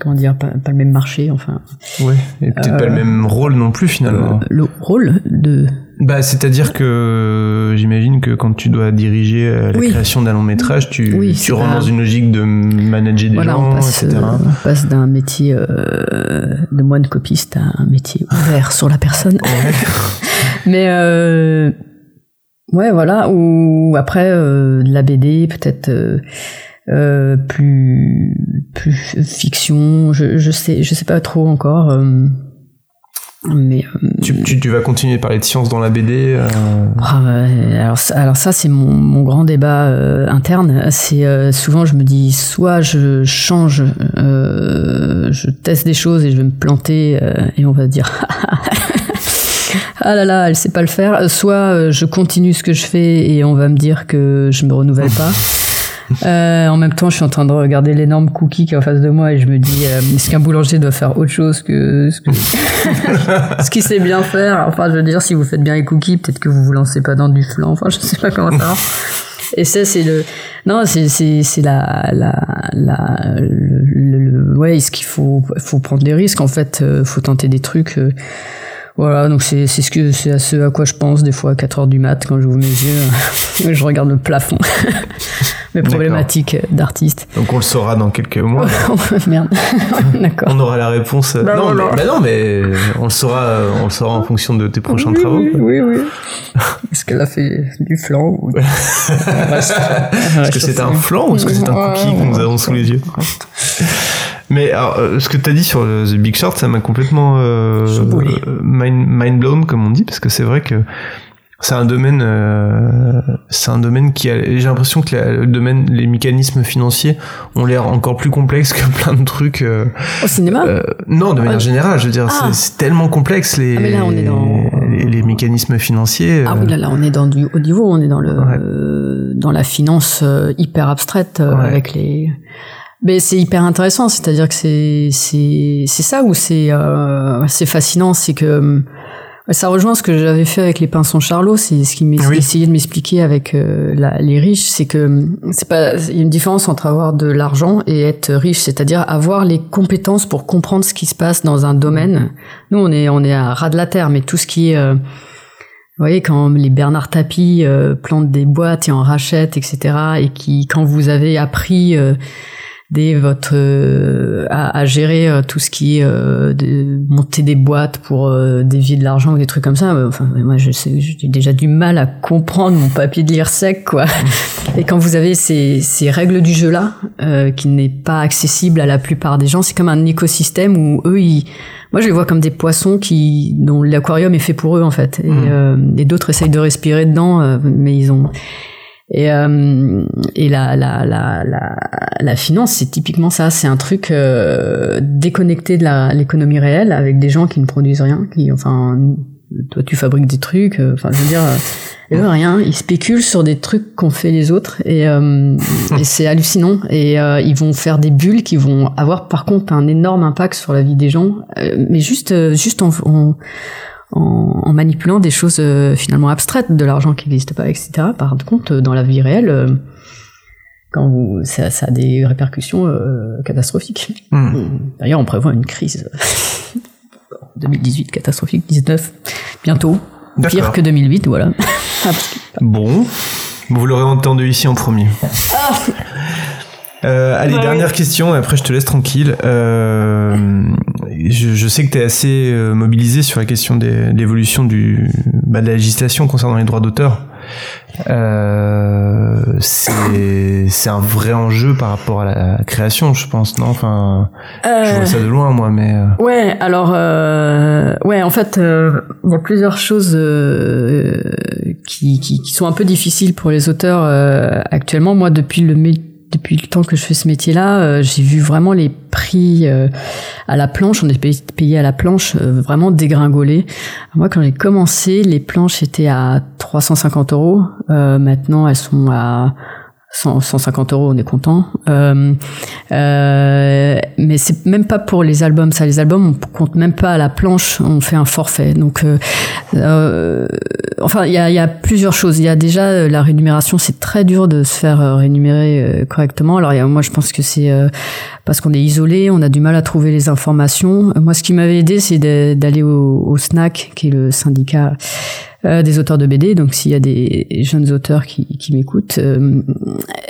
comment dire, pas, pas le même marché. Enfin, Ouais, et peut-être pas le même rôle non plus finalement. Euh, le rôle de Bah, c'est-à-dire que j'imagine que quand tu dois diriger euh, la Oui. création d'un long métrage, tu, Oui, tu rentres dans une logique de manager des voilà, gens, on passe, etc. euh, on passe d'un métier euh, de moine copiste à un métier ouvert sur la personne. Mais euh, ouais, voilà. Ou après euh, de la BD, peut-être euh, euh, plus plus fiction. Je je sais je sais pas trop encore. euh, mais euh, Tu, tu, tu vas continuer de parler de science dans la BD euh, ah ouais, alors ça, alors ça c'est mon, mon grand débat euh, interne. C'est euh, souvent je me dis soit je change, euh, je teste des choses et je vais me planter euh, et on va dire ah là là elle sait pas le faire. Soit euh, je continue ce que je fais et on va me dire que je me renouvelle pas. Euh, en même temps, je suis en train de regarder l'énorme cookie qui est en face de moi et je me dis, euh, est-ce qu'un boulanger doit faire autre chose que ce que ce qu'il sait bien faire? Enfin, je veux dire, si vous faites bien les cookies, peut-être que vous vous lancez pas dans du flan. Enfin, je sais pas comment ça marche. Et ça, c'est le non, c'est c'est c'est la la la le, le- le- ouais, est-ce qu'il faut faut prendre des risques en fait, euh, faut tenter des trucs. euh, voilà, donc c'est c'est ce que c'est à ce à quoi je pense des fois à 4 heures du mat quand j'ouvre mes yeux, je regarde le plafond. Mes problématiques d'artiste. Donc on le saura dans quelques mois. Merde. D'accord. On aura la réponse. Bah non, voilà. mais, bah non, mais on le saura, on le saura en fonction de tes prochains oui, travaux. Oui, oui, oui. Est-ce qu'elle a fait du flan ou... Est-ce que c'est un flan ou est-ce que c'est un cookie que nous avons sous les yeux? Mais alors, euh, ce que tu as dit sur le- The Big Short, ça m'a complètement euh, euh, mind, mind blown, comme on dit, parce que c'est vrai que c'est un domaine, euh, c'est un domaine qui a. J'ai l'impression que la- le domaine, les mécanismes financiers ont l'air encore plus complexes que plein de trucs. euh, Au cinéma? non, de manière Ah. générale, je veux dire, Ah. c'est- c'est tellement complexe les, Ah, mais là, on est dans- les, les mécanismes financiers. Ah oui, là, là, on est dans du haut niveau, on est dans le Ouais. dans la finance hyper abstraite Ouais. avec les. Mais c'est hyper intéressant, c'est-à-dire que c'est c'est c'est ça où c'est euh, c'est fascinant, c'est que euh, ça rejoint ce que j'avais fait avec les pinsons Charlot, c'est ce qui Oui. essayait de m'expliquer avec euh, la- les riches, c'est que euh, c'est pas il y a une différence entre avoir de l'argent et être riche, c'est-à-dire avoir les compétences pour comprendre ce qui se passe dans un domaine. Nous on est on est à ras de la terre, mais tout ce qui est euh, vous voyez, quand les Bernard Tapie euh, plantent des boîtes et en rachètent, etc., et qui, quand vous avez appris euh, dès votre euh, à, à gérer euh, tout ce qui est euh, de monter des boîtes pour euh, dévier de l'argent ou des trucs comme ça, euh, enfin moi j'ai déjà du mal à comprendre mon papier de lire sec, quoi. et quand vous avez ces, ces règles du jeu là, qui n'est pas accessible à la plupart des gens, c'est comme un écosystème où eux ils moi, je les vois comme des poissons qui, dont l'aquarium est fait pour eux, en fait. Et, Mm. euh, et d'autres essayent de respirer dedans, mais ils ont. Et, euh, et la, la, la, la, la finance, c'est typiquement ça. C'est un truc euh, déconnecté de l'économie réelle, avec des gens qui ne produisent rien, qui, enfin, toi, tu fabriques des trucs. euh, Enfin, je veux dire, eux, rien. Ils spéculent sur des trucs qu'ont fait les autres, et, euh, et c'est hallucinant. Et euh, ils vont faire des bulles qui vont avoir, par contre, un énorme impact sur la vie des gens, euh, mais juste, juste en, en en, en manipulant des choses euh, finalement abstraites, de l'argent qui n'existe pas, etc. Par contre, dans la vie réelle, euh, quand vous, ça, ça a des répercussions euh, catastrophiques. hmm. D'ailleurs, on prévoit une crise 2018 catastrophique, 19 bientôt, pire que 2008, voilà. Bon, vous l'aurez entendu ici en premier. Euh, allez, Bah dernière question, et après je te laisse tranquille. Euh, je, je sais que tu es assez euh, mobilisé sur la question de l'évolution du, bah, de la législation concernant les droits d'auteur. Euh, c'est un vrai enjeu par rapport à la création, je pense, non? Enfin, je vois ça de loin, moi, mais... euh, Ouais, alors euh, ouais, en fait, euh, il y a plusieurs choses euh, qui, qui, qui sont un peu difficiles pour les auteurs euh, actuellement. Moi, depuis le depuis le temps que je fais ce métier-là, euh, j'ai vu vraiment les prix euh, à la planche, on est payé, à la planche, euh, vraiment dégringoler. Moi, quand j'ai commencé, les planches étaient à 350 euros. Euh, maintenant, elles sont à 100, 150 euros, on est content. Euh, euh, mais c'est même pas pour les albums. Ça, les albums, on compte même pas à la planche. On fait un forfait. Donc, euh, euh, enfin, il y a, y a plusieurs choses. Il y a déjà euh, la rémunération. C'est très dur de se faire euh, rémunérer correctement. Alors, y a- moi, je pense que c'est parce qu'on est isolé, on a du mal à trouver les informations. Moi, ce qui m'avait aidé, c'est d'aller au, au SNAC, qui est le syndicat euh, des auteurs de BD. Donc, s'il y a des jeunes auteurs qui, qui m'écoutent, euh,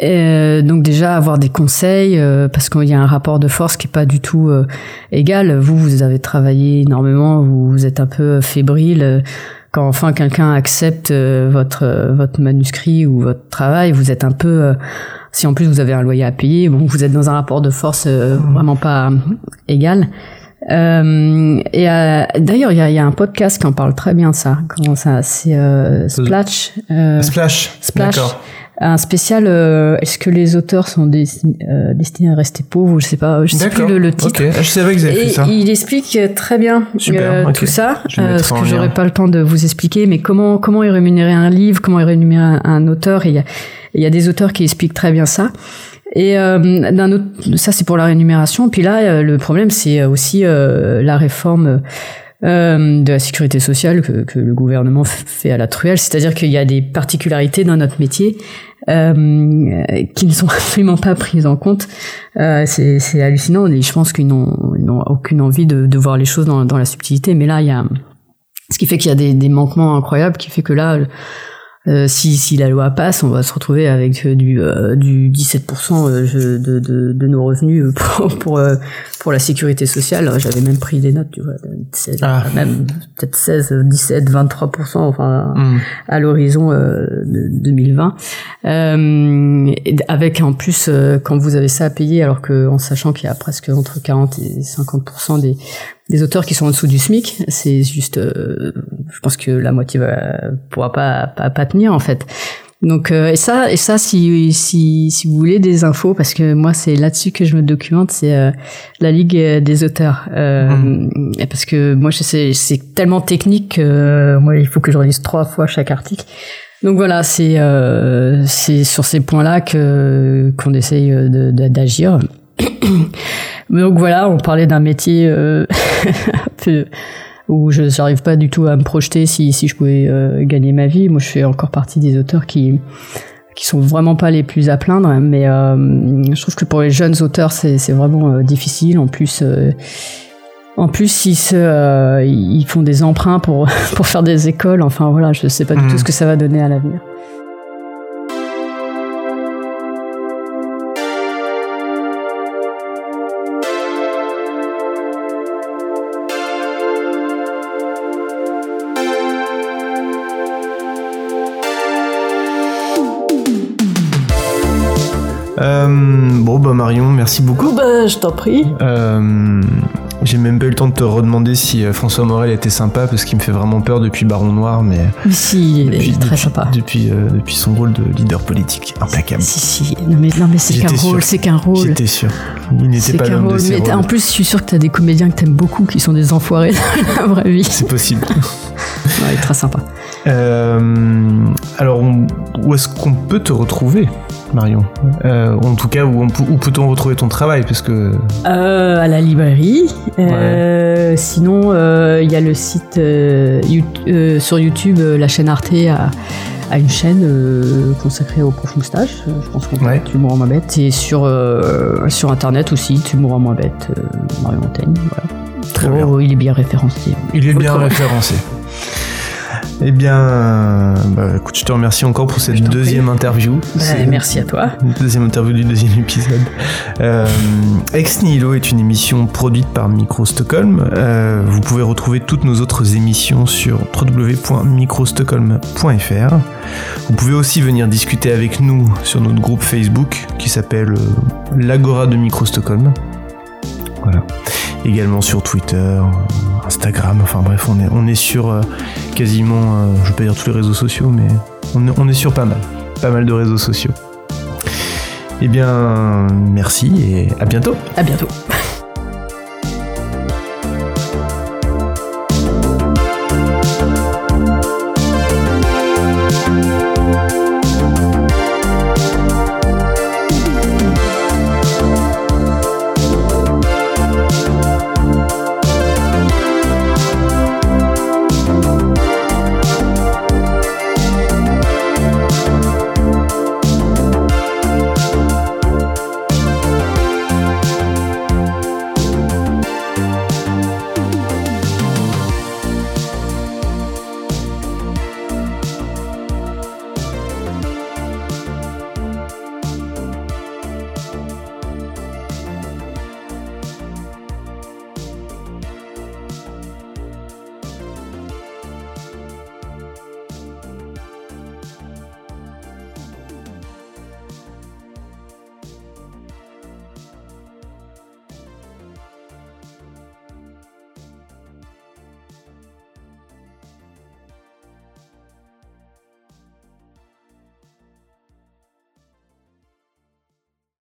euh, donc déjà avoir des conseils euh, parce qu'il y a un rapport de force qui est pas du tout euh, égal. Vous, vous avez travaillé énormément, vous, vous êtes un peu fébrile. euh, Quand enfin quelqu'un accepte euh, votre votre manuscrit ou votre travail, vous êtes un peu euh, si en plus vous avez un loyer à payer, bon, vous êtes dans un rapport de force euh, vraiment pas égal. Euh, et euh, d'ailleurs, il y a, y a un podcast qui en parle très bien de ça. Comment ça C'est euh, Splash. euh, Splash. Splash. D'accord. Un spécial. euh, Est-ce que les auteurs sont destinés, destinés à rester pauvres Je sais pas. Je sais plus le, le titre. Ok. Ah, Je savais que vous avez fait Et ça. il explique très bien Super, euh, ok. tout ça, ce que j'aurais pas le temps de vous expliquer, mais comment comment est rémunéré un livre, comment est rémunéré un, un auteur. Il y a il y a des auteurs qui expliquent très bien ça. Et euh, d'un autre, ça c'est pour la rémunération. Puis là, euh, le problème c'est aussi euh, la réforme euh, de la sécurité sociale que, que le gouvernement fait à la truelle. C'est-à-dire qu'il y a des particularités dans notre métier euh, qui ne sont absolument pas prises en compte. Euh, c'est c'est hallucinant. Et je pense qu'ils n'ont n'ont aucune envie de, de voir les choses dans, dans la subtilité. Mais là, il y a ce qui fait qu'il y a des, des manquements incroyables, qui fait que là, euh, si, si la loi passe, on va se retrouver avec euh, du, euh, du 17% euh, de, de, de nos revenus pour, pour, euh, pour la sécurité sociale. J'avais même pris des notes, tu vois, c'est- Ah. même peut-être 16, 17, 23%, enfin, Hmm. à l'horizon euh, de 2020. Euh, et avec en plus, quand vous avez ça à payer, alors que en sachant qu'il y a presque entre 40 et 50% des, des auteurs qui sont en dessous du SMIC, c'est juste, euh, je pense que la moitié va, pourra pas, pas, pas tenir en fait. Donc euh, et ça et ça si si si vous voulez des infos parce que moi c'est là-dessus que je me documente c'est euh, la ligue des auteurs. Euh, et parce que moi sais c'est tellement technique que euh, moi il faut que je relise trois fois chaque article. Donc voilà c'est euh, c'est sur ces points-là que qu'on essaye d'agir donc voilà on parlait d'un métier euh, un peu où je n'arrive pas du tout à me projeter si, si je pouvais euh, gagner ma vie. Moi, je fais encore partie des auteurs qui qui sont vraiment pas les plus à plaindre, mais euh, je trouve que pour les jeunes auteurs, c'est c'est vraiment euh, difficile. En plus, euh, en plus, ils, se, euh, ils font des emprunts pour pour faire des écoles. Enfin voilà, je sais pas du tout ce que ça va donner à l'avenir. Merci beaucoup. Bah, je t'en prie. Euh, J'ai même pas eu le temps de te redemander si euh, François Morel était sympa parce qu'il me fait vraiment peur depuis Baron Noir, mais Mais si, il est très depuis- sympa. depuis, euh, depuis son rôle de leader politique impeccable. Si si, non mais non mais c'est qu'un rôle, c'est qu'un rôle. J'étais sûr. Il n'était pas l'homme de ses Mais en plus, je suis sûr que t'as des comédiens que t'aimes beaucoup qui sont des enfoirés dans la vraie vie. C'est possible. Ouais, il est très sympa. Euh, alors, on- où est-ce qu'on peut te retrouver, Marion Euh, En tout cas, où, on peut- où peut-on retrouver ton travail Parce que Euh, à la librairie. Euh, Sinon, il y a le site You- sur YouTube, la chaîne Arte a, a une chaîne consacrée au prof moustache. Euh, Je pense qu'on Ouais. Tu mourras moins bête. Et sur, sur Internet aussi, Tu mourras moins bête, Marion Montaigne. Voilà. Très Oh, Il est bien référencé. il est bien référencé. Eh bien, bah, écoute, je te remercie encore pour cette deuxième interview. Bah, merci à toi. Deuxième interview du deuxième épisode. Euh, Ex Nihilo est une émission produite par Micro Stockholm. Euh, vous pouvez retrouver toutes nos autres émissions sur www.microstockholm.fr. Vous pouvez aussi venir discuter avec nous sur notre groupe Facebook qui s'appelle euh, l'Agora de Micro Stockholm. Voilà. Également sur Twitter, Instagram, enfin bref, on est, on est sur euh, quasiment, euh, je vais pas dire tous les réseaux sociaux, mais on est, on est sur pas mal, pas mal de réseaux sociaux. Eh bien, merci et à bientôt. À bientôt.